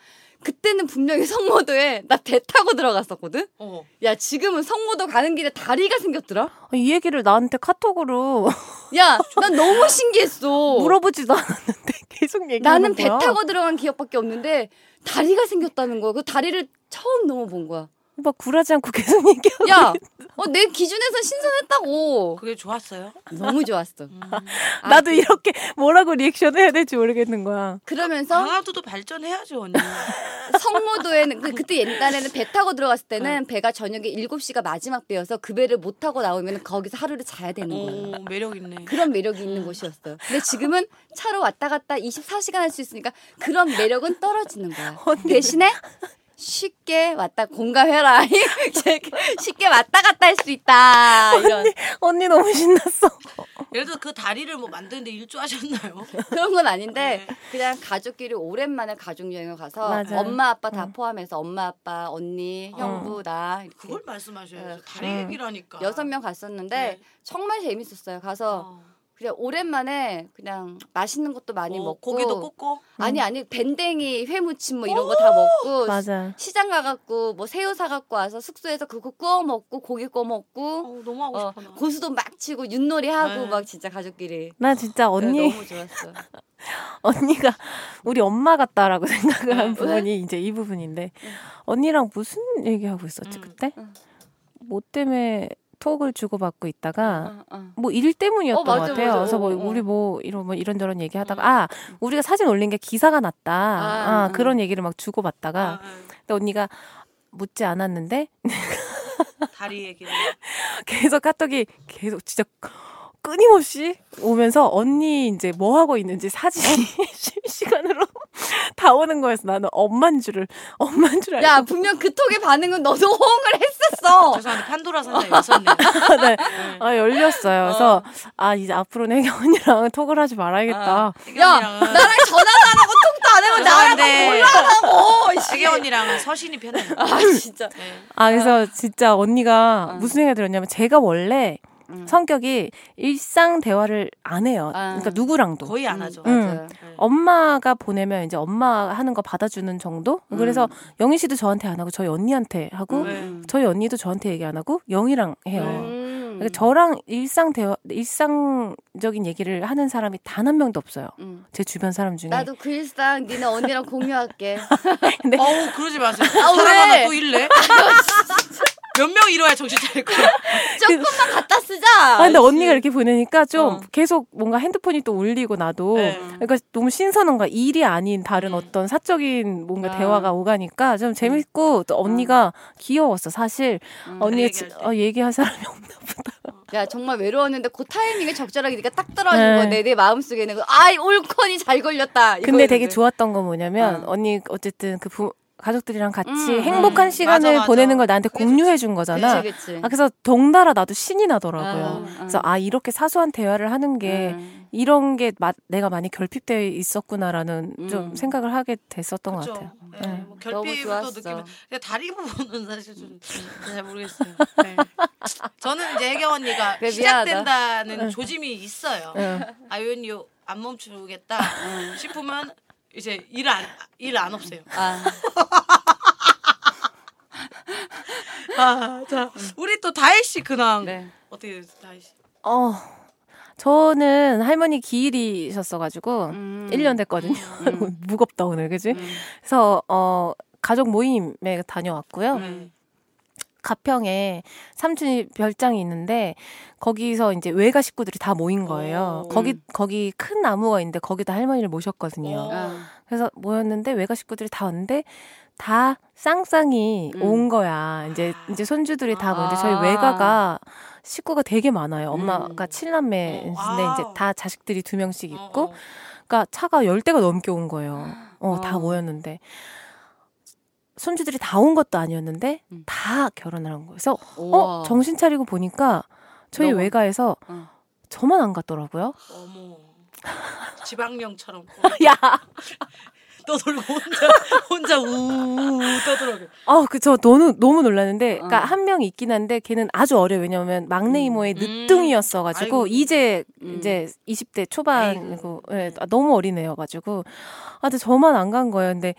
그때는 분명히 성모도에 나 배 타고 들어갔었거든. 어. 야 지금은 성모도 가는 길에 다리가 생겼더라. 어, 이 얘기를 나한테 카톡으로 야, 난 너무 신기했어. 물어보지도 않았는데 계속 얘기하는 나는 배 거야. 타고 들어간 기억밖에 없는데 다리가 생겼다는 거야. 그 다리를 처음 넘어본 거야. 막 굴하지 않고 계속 얘기하고. 야, 어, 내 기준에서 신선했다고. 그게 좋았어요. 너무 좋았어. 음. 아, 나도 그- 이렇게 뭐라고 리액션을 해야 될지 모르겠는 거야. 그러면서 강화도도 발전해야죠 언니. 성모도에는 그, 그때 옛날에는 배 타고 들어갔을 네. 때는 배가 저녁에 7시가 마지막 배여서 그 배를 못 타고 나오면 거기서 하루를 자야 되는 거야. 오 매력 있네. 그런 매력이 있는 곳이었어요. 근데 지금은 차로 왔다 갔다 24시간 할 수 있으니까 그런 매력은 떨어지는 거야. 대신에 쉽게 왔다 공감해라. 쉽게 왔다 갔다 할 수 있다. 이런 언니 너무 신났어. 예를 들어 그 다리를 뭐 만드는데 일조하셨나요? 그런 건 아닌데 네. 그냥 가족끼리 오랜만에 가족 여행을 가서 맞아요. 엄마 아빠 다 응. 포함해서 엄마 아빠 언니 형부 나 이렇게 그걸 말씀하셔야죠. 네. 다리 음. 얘기라니까. 여섯 명 갔었는데 네. 정말 재밌었어요. 가서 어. 그냥 오랜만에 그냥 맛있는 것도 많이 어, 먹고 고기도 굽고. 아니 아니 밴댕이 회무침 뭐 이런 거 다 먹고 맞아. 시장 가갖고 뭐 새우 사갖고 와서 숙소에서 그거 구워 먹고 고기 구워 먹고 어, 너무 하고 어, 싶어. 나. 고수도 막 치고 윷놀이 하고 네. 막 진짜 가족끼리 나 진짜 언니 네, 너무 좋았어. 언니가 우리 엄마 같다라고 생각을 한 네. 부분이 이제 이 부분인데 언니랑 무슨 얘기하고 있었지 음. 그때? 음. 뭐 때문에 톡을 주고받고 있다가 어, 어. 뭐일 때문이었던 어, 맞아, 것 같아요. 맞아. 그래서 뭐 어, 어. 우리 뭐 이런 뭐 이런저런 얘기하다가 음. 아 우리가 사진 올린 게 기사가 났다. 아, 음. 그런 얘기를 막 주고받다가 아, 아, 근데 언니가 묻지 않았는데 다리 얘기를. 계속 카톡이 계속 진짜 끊임없이 오면서 언니 이제 뭐 하고 있는지 사진이 실시간으로 다 오는 거였어. 나는 엄만 줄을 엄만 줄 알고. 야 분명 그 톡의 반응은 너도 호응을 했었어. 죄송한데 판도라 상자 열었네요. 네. 네. 아, 열렸어요. 그래서 아 이제 앞으로는 혜경 언니랑 톡을 하지 말아야겠다. 세경 야 나랑 전화도 안 하고 톡도 안 해고 나랑 죄송한데 하고. 세경 언니랑은 서신이 편해요. 아 진짜. 네. 아 그래서 진짜 언니가 어. 무슨 생각이 들었냐면 제가 원래 음. 성격이 일상 대화를 안 해요. 아. 그러니까 누구랑도. 거의 안 음, 하죠. 음. 맞아요. 네. 엄마가 보내면 이제 엄마 하는 거 받아주는 정도? 그래서 음. 영희 씨도 저한테 안 하고 저희 언니한테 하고 네. 저희 언니도 저한테 얘기 안 하고 영희랑 해요. 음. 그러니까 저랑 일상 대화 일상적인 얘기를 하는 사람이 단 한 명도 없어요. 음. 제 주변 사람 중에. 나도 그 일상 니네 언니랑 공유할게. 근데 어우 그러지 마세요. 아, 사람 왜? 하나 또 일래? 몇 명 이뤄야 정신 차릴 거야. 조금만 갖다 쓰자. 아, 근데 언니가 이렇게 보내니까 좀 어. 계속 뭔가 핸드폰이 또 울리고 나도 네. 그러니까 너무 신선한 거야. 일이 아닌 다른 음. 어떤 사적인 뭔가 아. 대화가 오가니까 좀 재밌고 또 언니가 귀여웠어. 사실 음. 때. 어, 얘기할 사람이 없나 보다. 야 정말 외로웠는데 그 타이밍에 적절하게 네가 딱 떨어진 네. 거내 내 마음속에는 그, 아이 올컨이 잘 걸렸다. 근데 되게. 좋았던 건 뭐냐면 어. 언니 어쨌든 그 부, 가족들이랑 같이 음, 행복한 음. 시간을 맞아, 맞아. 보내는 걸 나한테 공유해 준 거잖아. 그치 그치. 아, 그래서 덩달아 나도 신이 나더라고요. 아, 아. 그래서 아 이렇게 사소한 대화를 하는 게 음. 이런 게 마, 내가 많이 결핍되어 있었구나라는 좀 음. 생각을 하게 됐었던 것 그렇죠. 같아요. 네, 네. 뭐 너무 결핍도 좋았어. 느끼면 다리 부분은 사실 좀 잘 모르겠어요. 네. 저는 이제 혜경 언니가 그래, 시작된다는 조짐이 있어요. 응. 아윤이 안 멈추겠다 응. 싶으면 이제 일안일안 없어요. 아, 아, 자, 우리 또 다혜 씨 근황 네. 어떻게 됐어요, 다혜 씨? 어 저는 할머니 기일이셨어가지고 음. 1년 됐거든요. 음. 무겁다 오늘 그지? 음. 그래서 어 가족 모임에 다녀왔고요. 네. 가평에 삼촌이 별장이 있는데 거기서 이제 외가 식구들이 다 모인 거예요. 오. 거기 거기 큰 나무가 있는데 거기다 할머니를 모셨거든요. 오. 아. 그래서 모였는데 외가 식구들이 다 왔는데 다 쌍쌍이 음. 온 거야. 이제 이제 손주들이 다 모는데 저희 아. 외가가 식구가 되게 많아요. 엄마가 음. 칠남매인데 어, 이제. 다 자식들이 두 명씩 어, 있고 어. 그러니까 차가 열 대가 넘게 온 거예요. 어, 다 어. 모였는데 손주들이 다 온 것도 아니었는데 음. 다 결혼을 한 거예요. 그래서 우와. 어 정신 차리고 보니까 저희 너무- 외가에서 어. 저만 안 갔더라고요. 어머 지방령처럼 야, 떠돌고 혼자 혼자 우우 떠들어요. 아, 그저 너무 너무 놀랐는데, 그러니까 어. 한명 있긴 한데 걔는 아주 어려요. 왜냐면 막내 이모의 음. 늦둥이였어가지고. 이제 음. 이제 20대 초반이고 예, 아, 너무 어린애여가지고 아, 근데 저만 안 간 거예요. 근데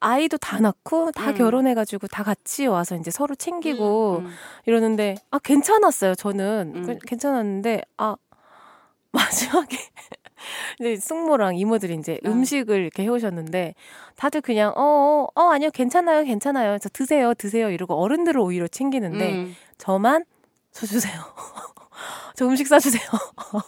아이도 다 낳고 다 음. 결혼해가지고 다 같이 와서 이제 서로 챙기고 음. 이러는데 아 괜찮았어요. 저는 음. 그- 괜찮았는데 아 마지막에 이제 숙모랑 이모들이 이제 어. 음식을 이렇게 해오셨는데 다들 그냥 어어 어, 아니요 괜찮아요 괜찮아요 저 드세요 드세요 이러고 어른들을 오히려 챙기는데 음. 저만 저 주세요 저 음식 싸주세요 어머,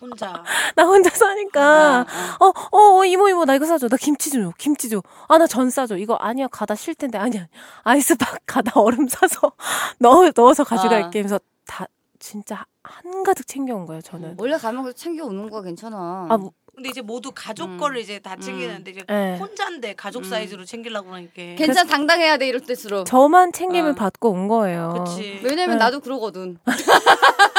혼자 나 혼자 사니까 아, 아. 어, 어, 어, 이모, 이모, 나 이거 사줘. 나 김치 좀 줘. 김치 줘. 아, 나전 싸줘. 이거 아니야. 가다 쉴 텐데. 아니야. 아이스박 가다 얼음 사서 넣어, 넣어서 가져갈게. 아. 하면서 다 진짜 한가득 챙겨온 거예요, 저는. 원래 가면 그래도 챙겨 오는 거 괜찮아. 아, 뭐, 근데 이제 모두 가족 음. 거를 이제 다 챙기는데 이제 예. 혼자인데 가족 음. 사이즈로 챙기려고 하니까 괜찮 당당해야 돼 이럴 때수록. 저만 챙김을 어. 받고 온 거예요. 그치 왜냐면 네. 나도 그러거든.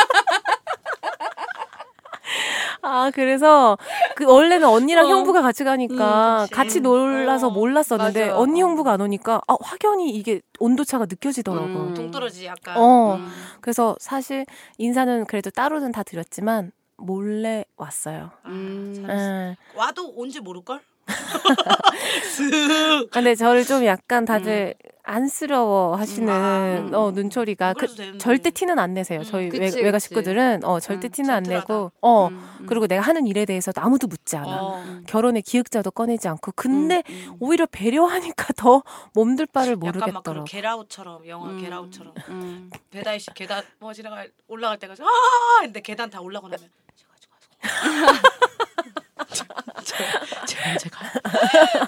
아, 그래서 그 원래는 언니랑 어. 형부가 같이 가니까 음. 같이 놀라서 어, 몰랐었는데 맞아. 언니 어. 형부가 안 오니까 아, 확연히 이게 온도차가 느껴지더라고. 음. 동떨어지 약간 어. 음. 그래서 사실 인사는 그래도 따로는 다 드렸지만 몰래 왔어요. 아, 음. 예. 와도 온지 모를걸? 쓱 근데 저를 좀 약간 다들 안쓰러워 하시는 음. 아, 어, 눈초리가 그, 그래도 되는데. 절대 티는 안 내세요. 음, 저희 그치, 외, 그치. 식구들은 어, 절대 음, 티는 안. 내고 어 음, 음. 그리고 내가 하는 일에 대해서도 아무도 묻지 않아. 어. 음. 결혼의 기획자도 꺼내지 않고 근데 음, 음. 오히려 배려하니까 더 몸둘 바를 약간 막 모르겠더라고. 겟아웃처럼 영화 음. 겟아웃처럼 음. 배다이 씨 계단 뭐 지나가 올라갈 때가 아 근데 계단 다 올라가고 나면 제가 제가 제가 제가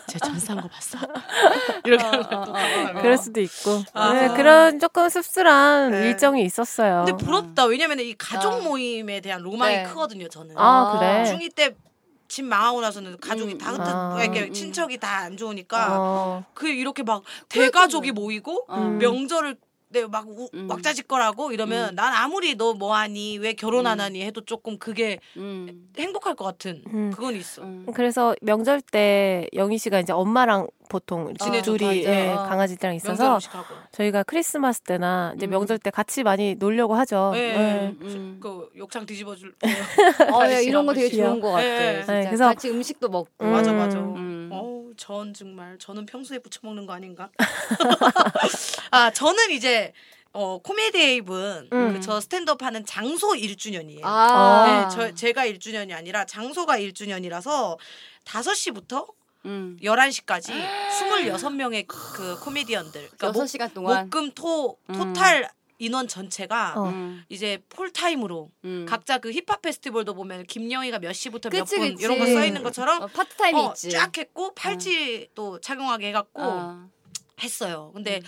제 전산 거 봤어 이렇게 하는 어, 어, 것도 어, 어. 그럴 수도 있고 아. 네, 그런 조금 씁쓸한 네. 일정이 있었어요. 근데 부럽다 왜냐면 이 가족 어. 모임에 대한 로망이 네. 크거든요 저는 아 그래. 중이 때집 망하고 나서는 가족이 음, 다 음. 흩어 아. 이렇게 음. 친척이 다 안 좋으니까 어. 그 이렇게 막 대가족이 모이고 어. 음. 명절을 내막 음. 왁자지껄하고 이러면 난 아무리 너 뭐하니 왜 결혼 안 음. 하니 해도 조금 그게 음. 행복할 것 같은 음. 그건 있어. 음. 그래서 명절 때 영희 씨가 이제 엄마랑 보통 지내줬다, 둘이. 예, 어. 강아지들랑 명절 있어서. 저희가 크리스마스 때나 이제 음. 명절 때 같이 많이 놀려고 하죠. 예, 예. 음. 그 욕창 뒤집어 줄. 어, 야, 이런 거 되게. 좋은 것 같아. 예. 진짜. 네, 그래서- 같이 음식도 먹고. 음. 맞아 맞아. 음. 어우 전 정말 저는 평소에 부쳐 먹는 거 아닌가? 아 저는 이제 어 코미디 헤이븐은 음. 그저 stand-up 하는 장소 1주년이에요. 아. 네, 저 제가 1주년이 아니라 장소가 1주년이라서 5시부터 음. 11시까지 26명의 그 코미디언들. 그러니까 여섯 목, 시간 동안. 목금 토 음. 토탈 인원 전체가 어. 음. 이제 풀타임으로 음. 각자 그 힙합 페스티벌도 보면 김영희가 몇 시부터 몇 분. 이런 거 써 있는 것처럼 어, 파트타임이 어, 있지. 쫙 했고 팔찌 또 착용하게 해갖고 어. 했어요. 근데 음.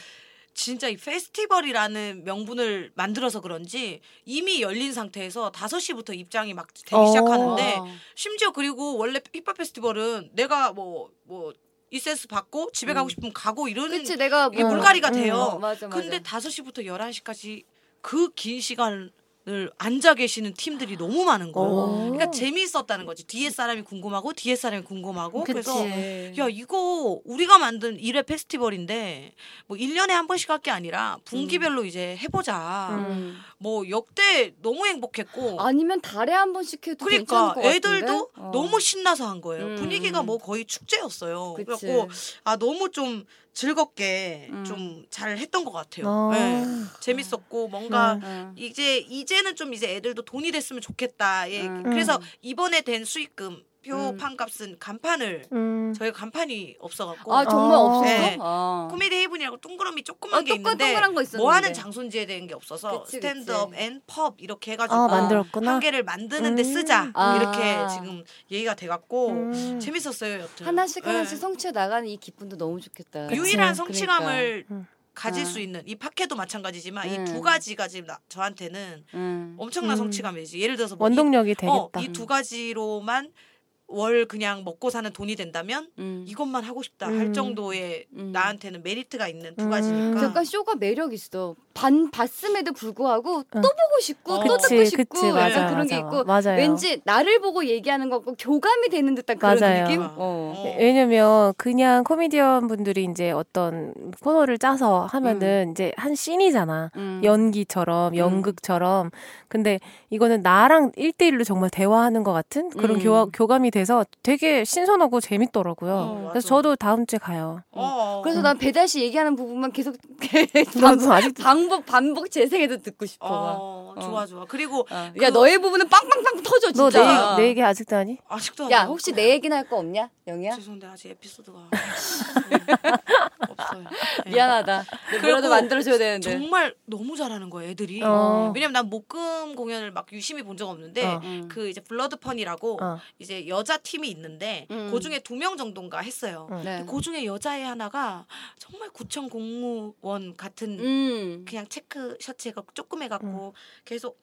진짜 이 페스티벌이라는 명분을 만들어서 그런지 이미 열린 상태에서 5시부터 입장이 막 되기 어. 시작하는데 어. 심지어 그리고 원래 힙합 페스티벌은 내가 뭐뭐 이센스 받고 집에 가고 음. 싶으면 가고 이러는 그치 내가 이게 뭐- 물갈이가 음. 돼요. 어, 맞아 맞아. 근데 5시부터 11시까지 그 긴 시간 을 앉아 계시는 팀들이 너무 많은 거예요. 어. 그러니까 재미있었다는 거지. 뒤에 사람이 궁금하고 뒤에 사람이 궁금하고 그치. 그래서 야 이거 우리가 만든 1회 페스티벌인데 뭐 1년에 한 번씩 할 게 아니라 분기별로 이제 해 보자. 음. 뭐 역대 너무 행복했고 아니면 달에 한 번씩 해도 그러니까 괜찮을 것 애들도 같은데? 어. 너무 신나서 한 거예요. 음. 분위기가 뭐 거의 축제였어요. 그치. 그래갖고 아 너무 좀 즐겁게 음. 좀잘 했던 것 같아요. 어. 네. 재밌었고 뭔가 어. 이제 이제는 좀 이제 애들도 돈이 됐으면 좋겠다. 예. 음. 그래서 이번에 된 수익금 표 음. 판값은 간판을 음. 저희가 간판이 없어갖고 아 정말 어. 없었어? 네. 어. 코미디 헤븐이라고 동그라미 조그만 어, 게 있는데. 뭐 하는 장소인지에 대한 게 없어서 그치, stand-up 그치. and pub 이렇게 해가지고 아, 만들었구나. 한 개를 만드는데 음. 쓰자 아. 이렇게 지금 얘기가 돼갖고 음. 재밌었어요 여튼 하나씩 네. 하나씩 성취해 나가는 이 기쁨도 너무 좋겠다. 그치. 유일한 그러니까. 성취감을 음. 가질 아. 수 있는 이 팟캐도 마찬가지지만 음. 이두 가지가 지금 나, 저한테는 음. 엄청난 음. 성취감이지 예를 들어서 뭐 원동력이 어, 되겠다. 이두 가지로만 월 그냥 먹고 사는 돈이 된다면 음. 이것만 하고 싶다 음. 할 정도의 음. 나한테는 메리트가 있는 두 음. 가지니까 약간 쇼가 매력 있어. 반 봤음에도 불구하고 또 응. 보고 싶고 어. 또 그치, 듣고 싶고 그치, 약간 맞아, 그런 게 맞아. 있고 맞아요. 왠지 나를 보고 얘기하는 거고 교감이 되는 듯한 그런 맞아요. 느낌. 어. 어. 왜냐면 그냥 코미디언 분들이 이제 어떤 코너를 짜서 하면은 이제 한 씬이잖아. 음. 연기처럼 연극처럼 근데 이거는 나랑 일대일로 정말 대화하는 것 같은 그런 음. 교, 교감이 돼서 되게 신선하고 재밌더라고요. 어, 그래서 맞아. 저도 다음 주에 가요. 어. 그래서 난 배달 씨 얘기하는 부분만 계속 나도 아직도 반복 반복 재생해도 듣고 싶어. 어, 어. 좋아 좋아 그리고 어. 그- 야 너의 부분은 빵빵빵 터져 너 진짜. 내 얘기 아직도 하니? 아직도 야안 혹시 내 얘기나 할 거 없냐 영희야? 죄송한데 아직 에피소드가 음, 없어요. 네. 미안하다. 뭐라도 만들어줘야 되는데. 정말 너무 잘하는 거예요 애들이. 어. 왜냐면 난 목금 공연을 막 유심히 본 적 없는데 어. 음. 그 이제 블러드 펀이라고 어. 이제 여자 팀이 있는데 음. 그 중에 두 명 정도인가 했어요. 음. 네. 그 중에 여자애 하나가 정말 구청 공무원 같은 음. 그냥 체크 셔츠 해갖고 조금 해갖고 계속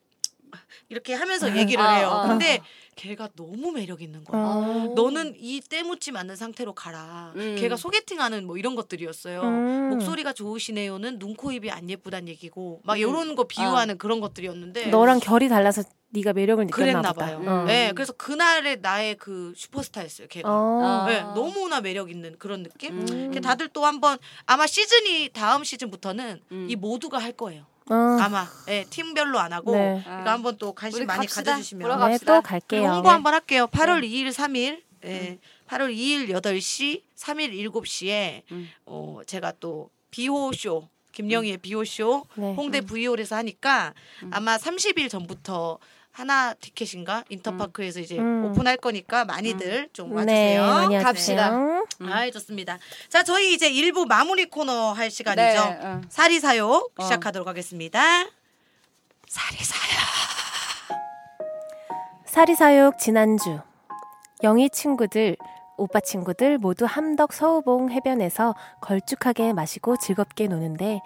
이렇게 하면서 얘기를 아, 해요. 아. 근데 걔가 너무 매력 있는 거야. 어. 너는 이 때묻지 않는 상태로 가라. 음. 걔가 소개팅하는 뭐 이런 것들이었어요. 음. 목소리가 좋으시네요는 눈, 코, 입이 안 예쁘단 얘기고 막 음. 이런 거 비유하는 그런 것들이었는데 너랑 결이 달라서 네가 매력을 느꼈나 그랬나. 봐요. 어. 네, 그래서 그날의 나의 그 슈퍼스타였어요. 걔가. 어. 아. 네, 너무나 매력 있는 그런 느낌. 음. 다들 또 한번 아마 시즌이 다음 시즌부터는 음. 이 모두가 할 거예요. 어. 아마 네, 팀별로 안 하고 네. 이거 한번 또 관심 많이 갑시다. 가져주시면 네, 갑시다. 또 갈게요. 홍보 한번 할게요. 8월 2일, 3일. 예. 8월 2일 8시, 3일 7시에 음. 어 제가 또 비호 쇼 김영희의 비호 쇼 네. 홍대 V홀에서 하니까 음. 아마 30일 전부터 하나 티켓인가 인터파크에서 이제 음. 오픈할 거니까 많이들 좀 네, 와주세요. 많이 갑시다. 음. 아이 좋습니다. 자 저희 이제 일부 마무리 코너 할 시간이죠. 네, 어. 사리사욕 어. 시작하도록 하겠습니다. 사리사욕. 사리사욕 지난주 영희 친구들 오빠 친구들 모두 함덕 서우봉 해변에서 걸쭉하게 마시고 즐겁게 노는데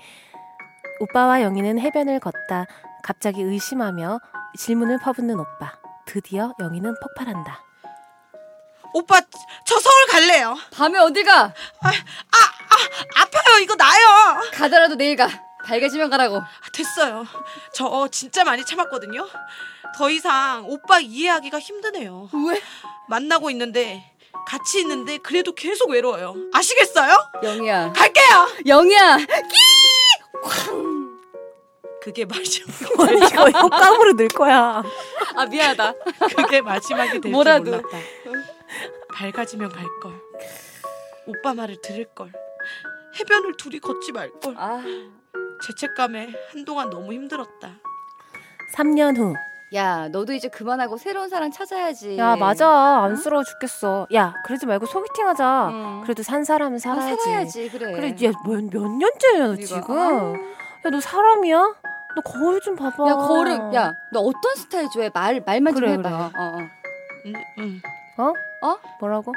오빠와 영희는 해변을 걷다 갑자기 의심하며 질문을 퍼붓는 오빠 드디어 영희는 폭발한다 오빠 저 서울 갈래요. 밤에 어딜 가? 아파요 이거 나요. 가더라도 내일 가. 밝아지면 가라고. 아, 됐어요. 저 진짜 많이 참았거든요. 더 이상 오빠 이해하기가 힘드네요. 왜? 만나고 있는데 같이 있는데 그래도 계속 외로워요. 아시겠어요? 영희야. 갈게요. 영희야. 그게 마지막. 이거 효과음으로 넣을 거야. 아 미안하다. 그게 마지막이 될줄 뭐라도. 몰랐다. 밝아지면 갈 걸. 오빠 말을 들을 걸. 해변을 둘이 걷지 말 걸. 아. 죄책감에 한동안 너무 힘들었다. 3년 후. 야 너도 이제 그만하고 새로운 사람 찾아야지. 야 맞아 안쓰러워 죽겠어. 야 그러지 말고 소개팅 하자. 응. 그래도 산 사람은 아, 살아야지. 살아야지 그래. 그래 야 몇 몇 년째야 너 우리가. 지금? 아. 야 너 사람이야? 너 거울 좀 봐봐. 야 거를 야너 어떤 스타일 좋아해? 말 말만 좀 그래, 해봐. 그래. 어, 어. 응, 응. 어? 뭐라고?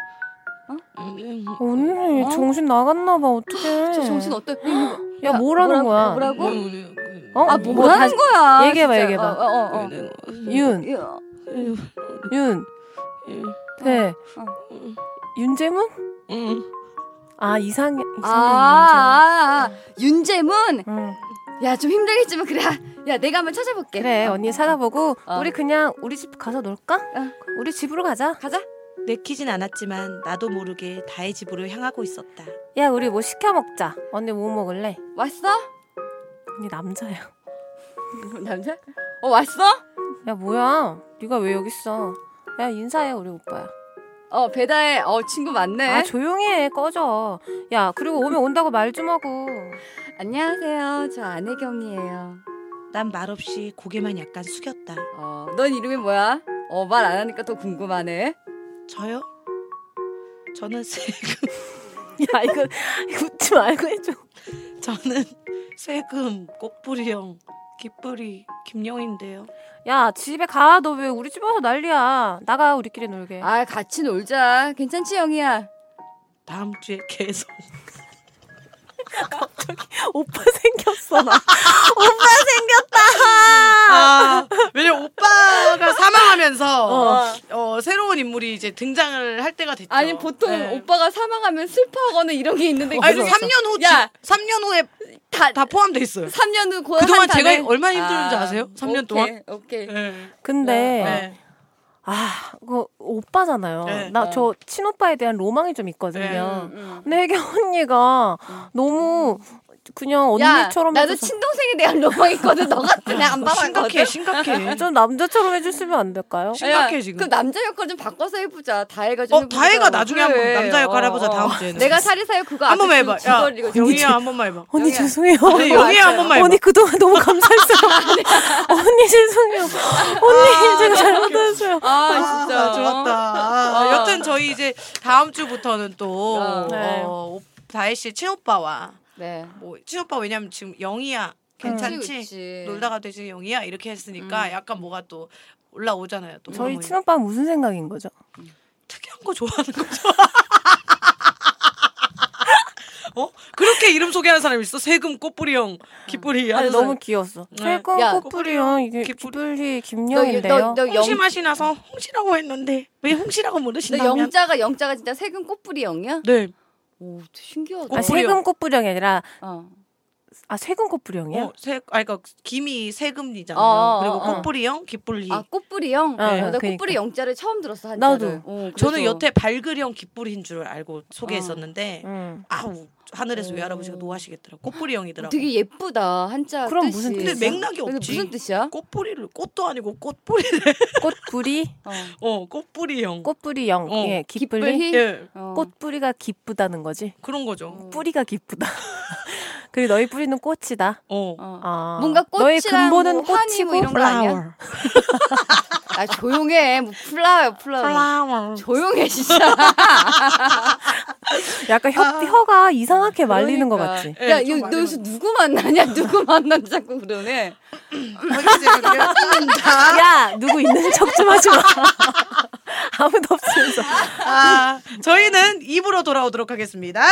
응, 응. 언니 어? 정신 나갔나 봐 어떡해. 저 정신 어때? 야 뭐라는 뭐라고, 거야? 뭐라고? 어? 아뭐 뭐라는 다시- 거야? 얘기해봐, 진짜. 얘기해봐. 어, 어, 어. 윤, 야, 윤, 네, 어. 윤재문? 응. 아 이상 아, 이상형 아, 아, 윤재문. 윤재. 응. 야 좀 힘들겠지만 그래. 야 내가 한번 찾아볼게. 그래 어. 언니 찾아보고 어. 우리 그냥 우리 집 가서 놀까? 어. 우리 집으로 가자. 가자. 내키진 않았지만 나도 모르게 다의 집으로 향하고 있었다. 야 우리 뭐 시켜 먹자. 언니 뭐 먹을래? 왔어? 언니 남자야. 남자? 어 왔어? 야 뭐야? 네가 왜 여기 있어? 야 인사해 우리 오빠야. 어 배다에 어 친구 많네. 아 조용히 해 꺼져. 야 그리고 오면 온다고 말 좀 하고. 안녕하세요. 저 안혜경이에요. 난 말없이 고개만 약간 숙였다. 어, 넌 이름이 뭐야? 어, 말 안 하니까 더 궁금하네. 저요? 저는 세금, 야 이거 웃지 말고 해줘. 저는 세금 꽃뿌리형 깃뿌리 김영인데요. 야 집에 가. 너 왜 우리 집 와서 난리야. 나가 우리끼리 놀게. 아, 같이 놀자. 괜찮지, 영희야? 다음 주에 계속. 오빠 생겼어 나. 아, 왜냐면 오빠가 사망하면서 어. 어, 새로운 인물이 이제 등장을 할 때가 됐죠. 아니, 보통 네. 오빠가 사망하면 슬퍼하거나 이런 게 있는데. 아니, 그거 3년 후, 야. 3년 후에 다, 다 포함돼 있어요. 3년 후 고아 그동안 한 제가 달에- 얼마나 힘들었는지 아 세요? 3년 오케이, 동안? 오케이. 네. 근데 네. 아 그거 오빠잖아요. 네. 나저 친오빠에 대한 로망이 좀 있거든요. 음, 음. 근데 혜경 언니가 너무 그냥 언니처럼 야, 나도 해줘서 친동생에 대한 로망 있거든. 너 같은 애안 심각해, 받았거든. 심각해. 좀 남자처럼 해주시면 안 될까요? 심각해, 지금. 그 남자 역할 좀 바꿔서 해보자. 다혜가 좀 어, 해보자. 다혜가 나중에 한번 그래. 남자 역할 어, 해보자, 어. 다음 주에는. 내가 사리사욕 그거 한 번만 해봐. 줄- 야, 영희야 한 번만 해봐. 언니 영희야. 죄송해요. 네, 영희야 한 번만 해봐. 언니 그동안 너무 감사했어요. 언니 죄송해요. 언니 제가 잘못했어요. 아 진짜 아, 좋았다. 아, 어. 여튼 저희 이제 다음 주부터는 또 어. 네. 어, 다혜 씨 친오빠와 네. 뭐 친오빠 왜냐면 지금 영희야 괜찮지? 그치, 그치. 놀다가 되지 영희야 이렇게 했으니까 약간 뭐가 또 올라오잖아요. 또 저희 호르몬이. 친오빠는 무슨 생각인 거죠? 특이한 거 좋아하는 거죠. 어? 그렇게 이름 소개하는 사람 있어? 세금 꽃뿌리형 깃뿌리 아니 하는 너무 사람. 귀여웠어. 네. 세금 야, 꽃뿌리요. 이게 깃뿌리. 깃뿌리 너, 김영인데요. 너, 너, 홍시 영, 맛이 나서 홍시라고 했는데 왜 홍시라고 너 모르신다면? 영자가 영자가 진짜 세금 꽃뿌리 영이야? 네. 오 신기하다. 아. 세금 꽃뿌리형이 아니라 어. 아 세금 꽃뿌리형이야? 어, 세, 아, 그러니까 김이 세금이잖아요. 어, 어, 그리고 어. 꽃뿌리형, 깃뿌리. 아 꽃뿌리 영. 어, 어, 어, 나 그러니까. 꽃뿌리 영자를 처음 들었어 한 나도. 저는 여태 발그령 깃뿌리인 줄 알고 소개했었는데 응. 아우 하늘에서 오. 외할아버지가 노하시겠더라고. 꽃뿌리형이더라고. 되게 예쁘다 한자. 그럼 뜻이. 무슨 근데 뜻이야? 맥락이 근데 없지. 무슨 뜻이야? 꽃뿌리를 꽃도 아니고 꽃뿌리를 꽃뿌리 어. 어 꽃뿌리형. 꽃뿌리형. 어, 예, 깃뿌리. 깃불희? 예 어. 꽃뿌리가 기쁘다는 거지. 그런 거죠. 뿌리가 기쁘다. 그리고 너희 뿌리는 꽃이다. 어. 어. 아. 뭔가 꽃이랑 근본은 뭐 꽃이고 뭐 이런 거 아니야? 아 조용해. 뭐 플라워 플라워. 플라워. 조용해 진짜. 약간 혀, 혀가 이상하게 말리는 것 그러니까. 같지. 예, 야, 좀 여, 많이 너 여기서 누구 만나냐? 누구 만나는지 자꾸 그러네. 야 누구 있는 척 좀 하지 마. 아무도 없으면서. 아, 저희는 입으로 돌아오도록 하겠습니다.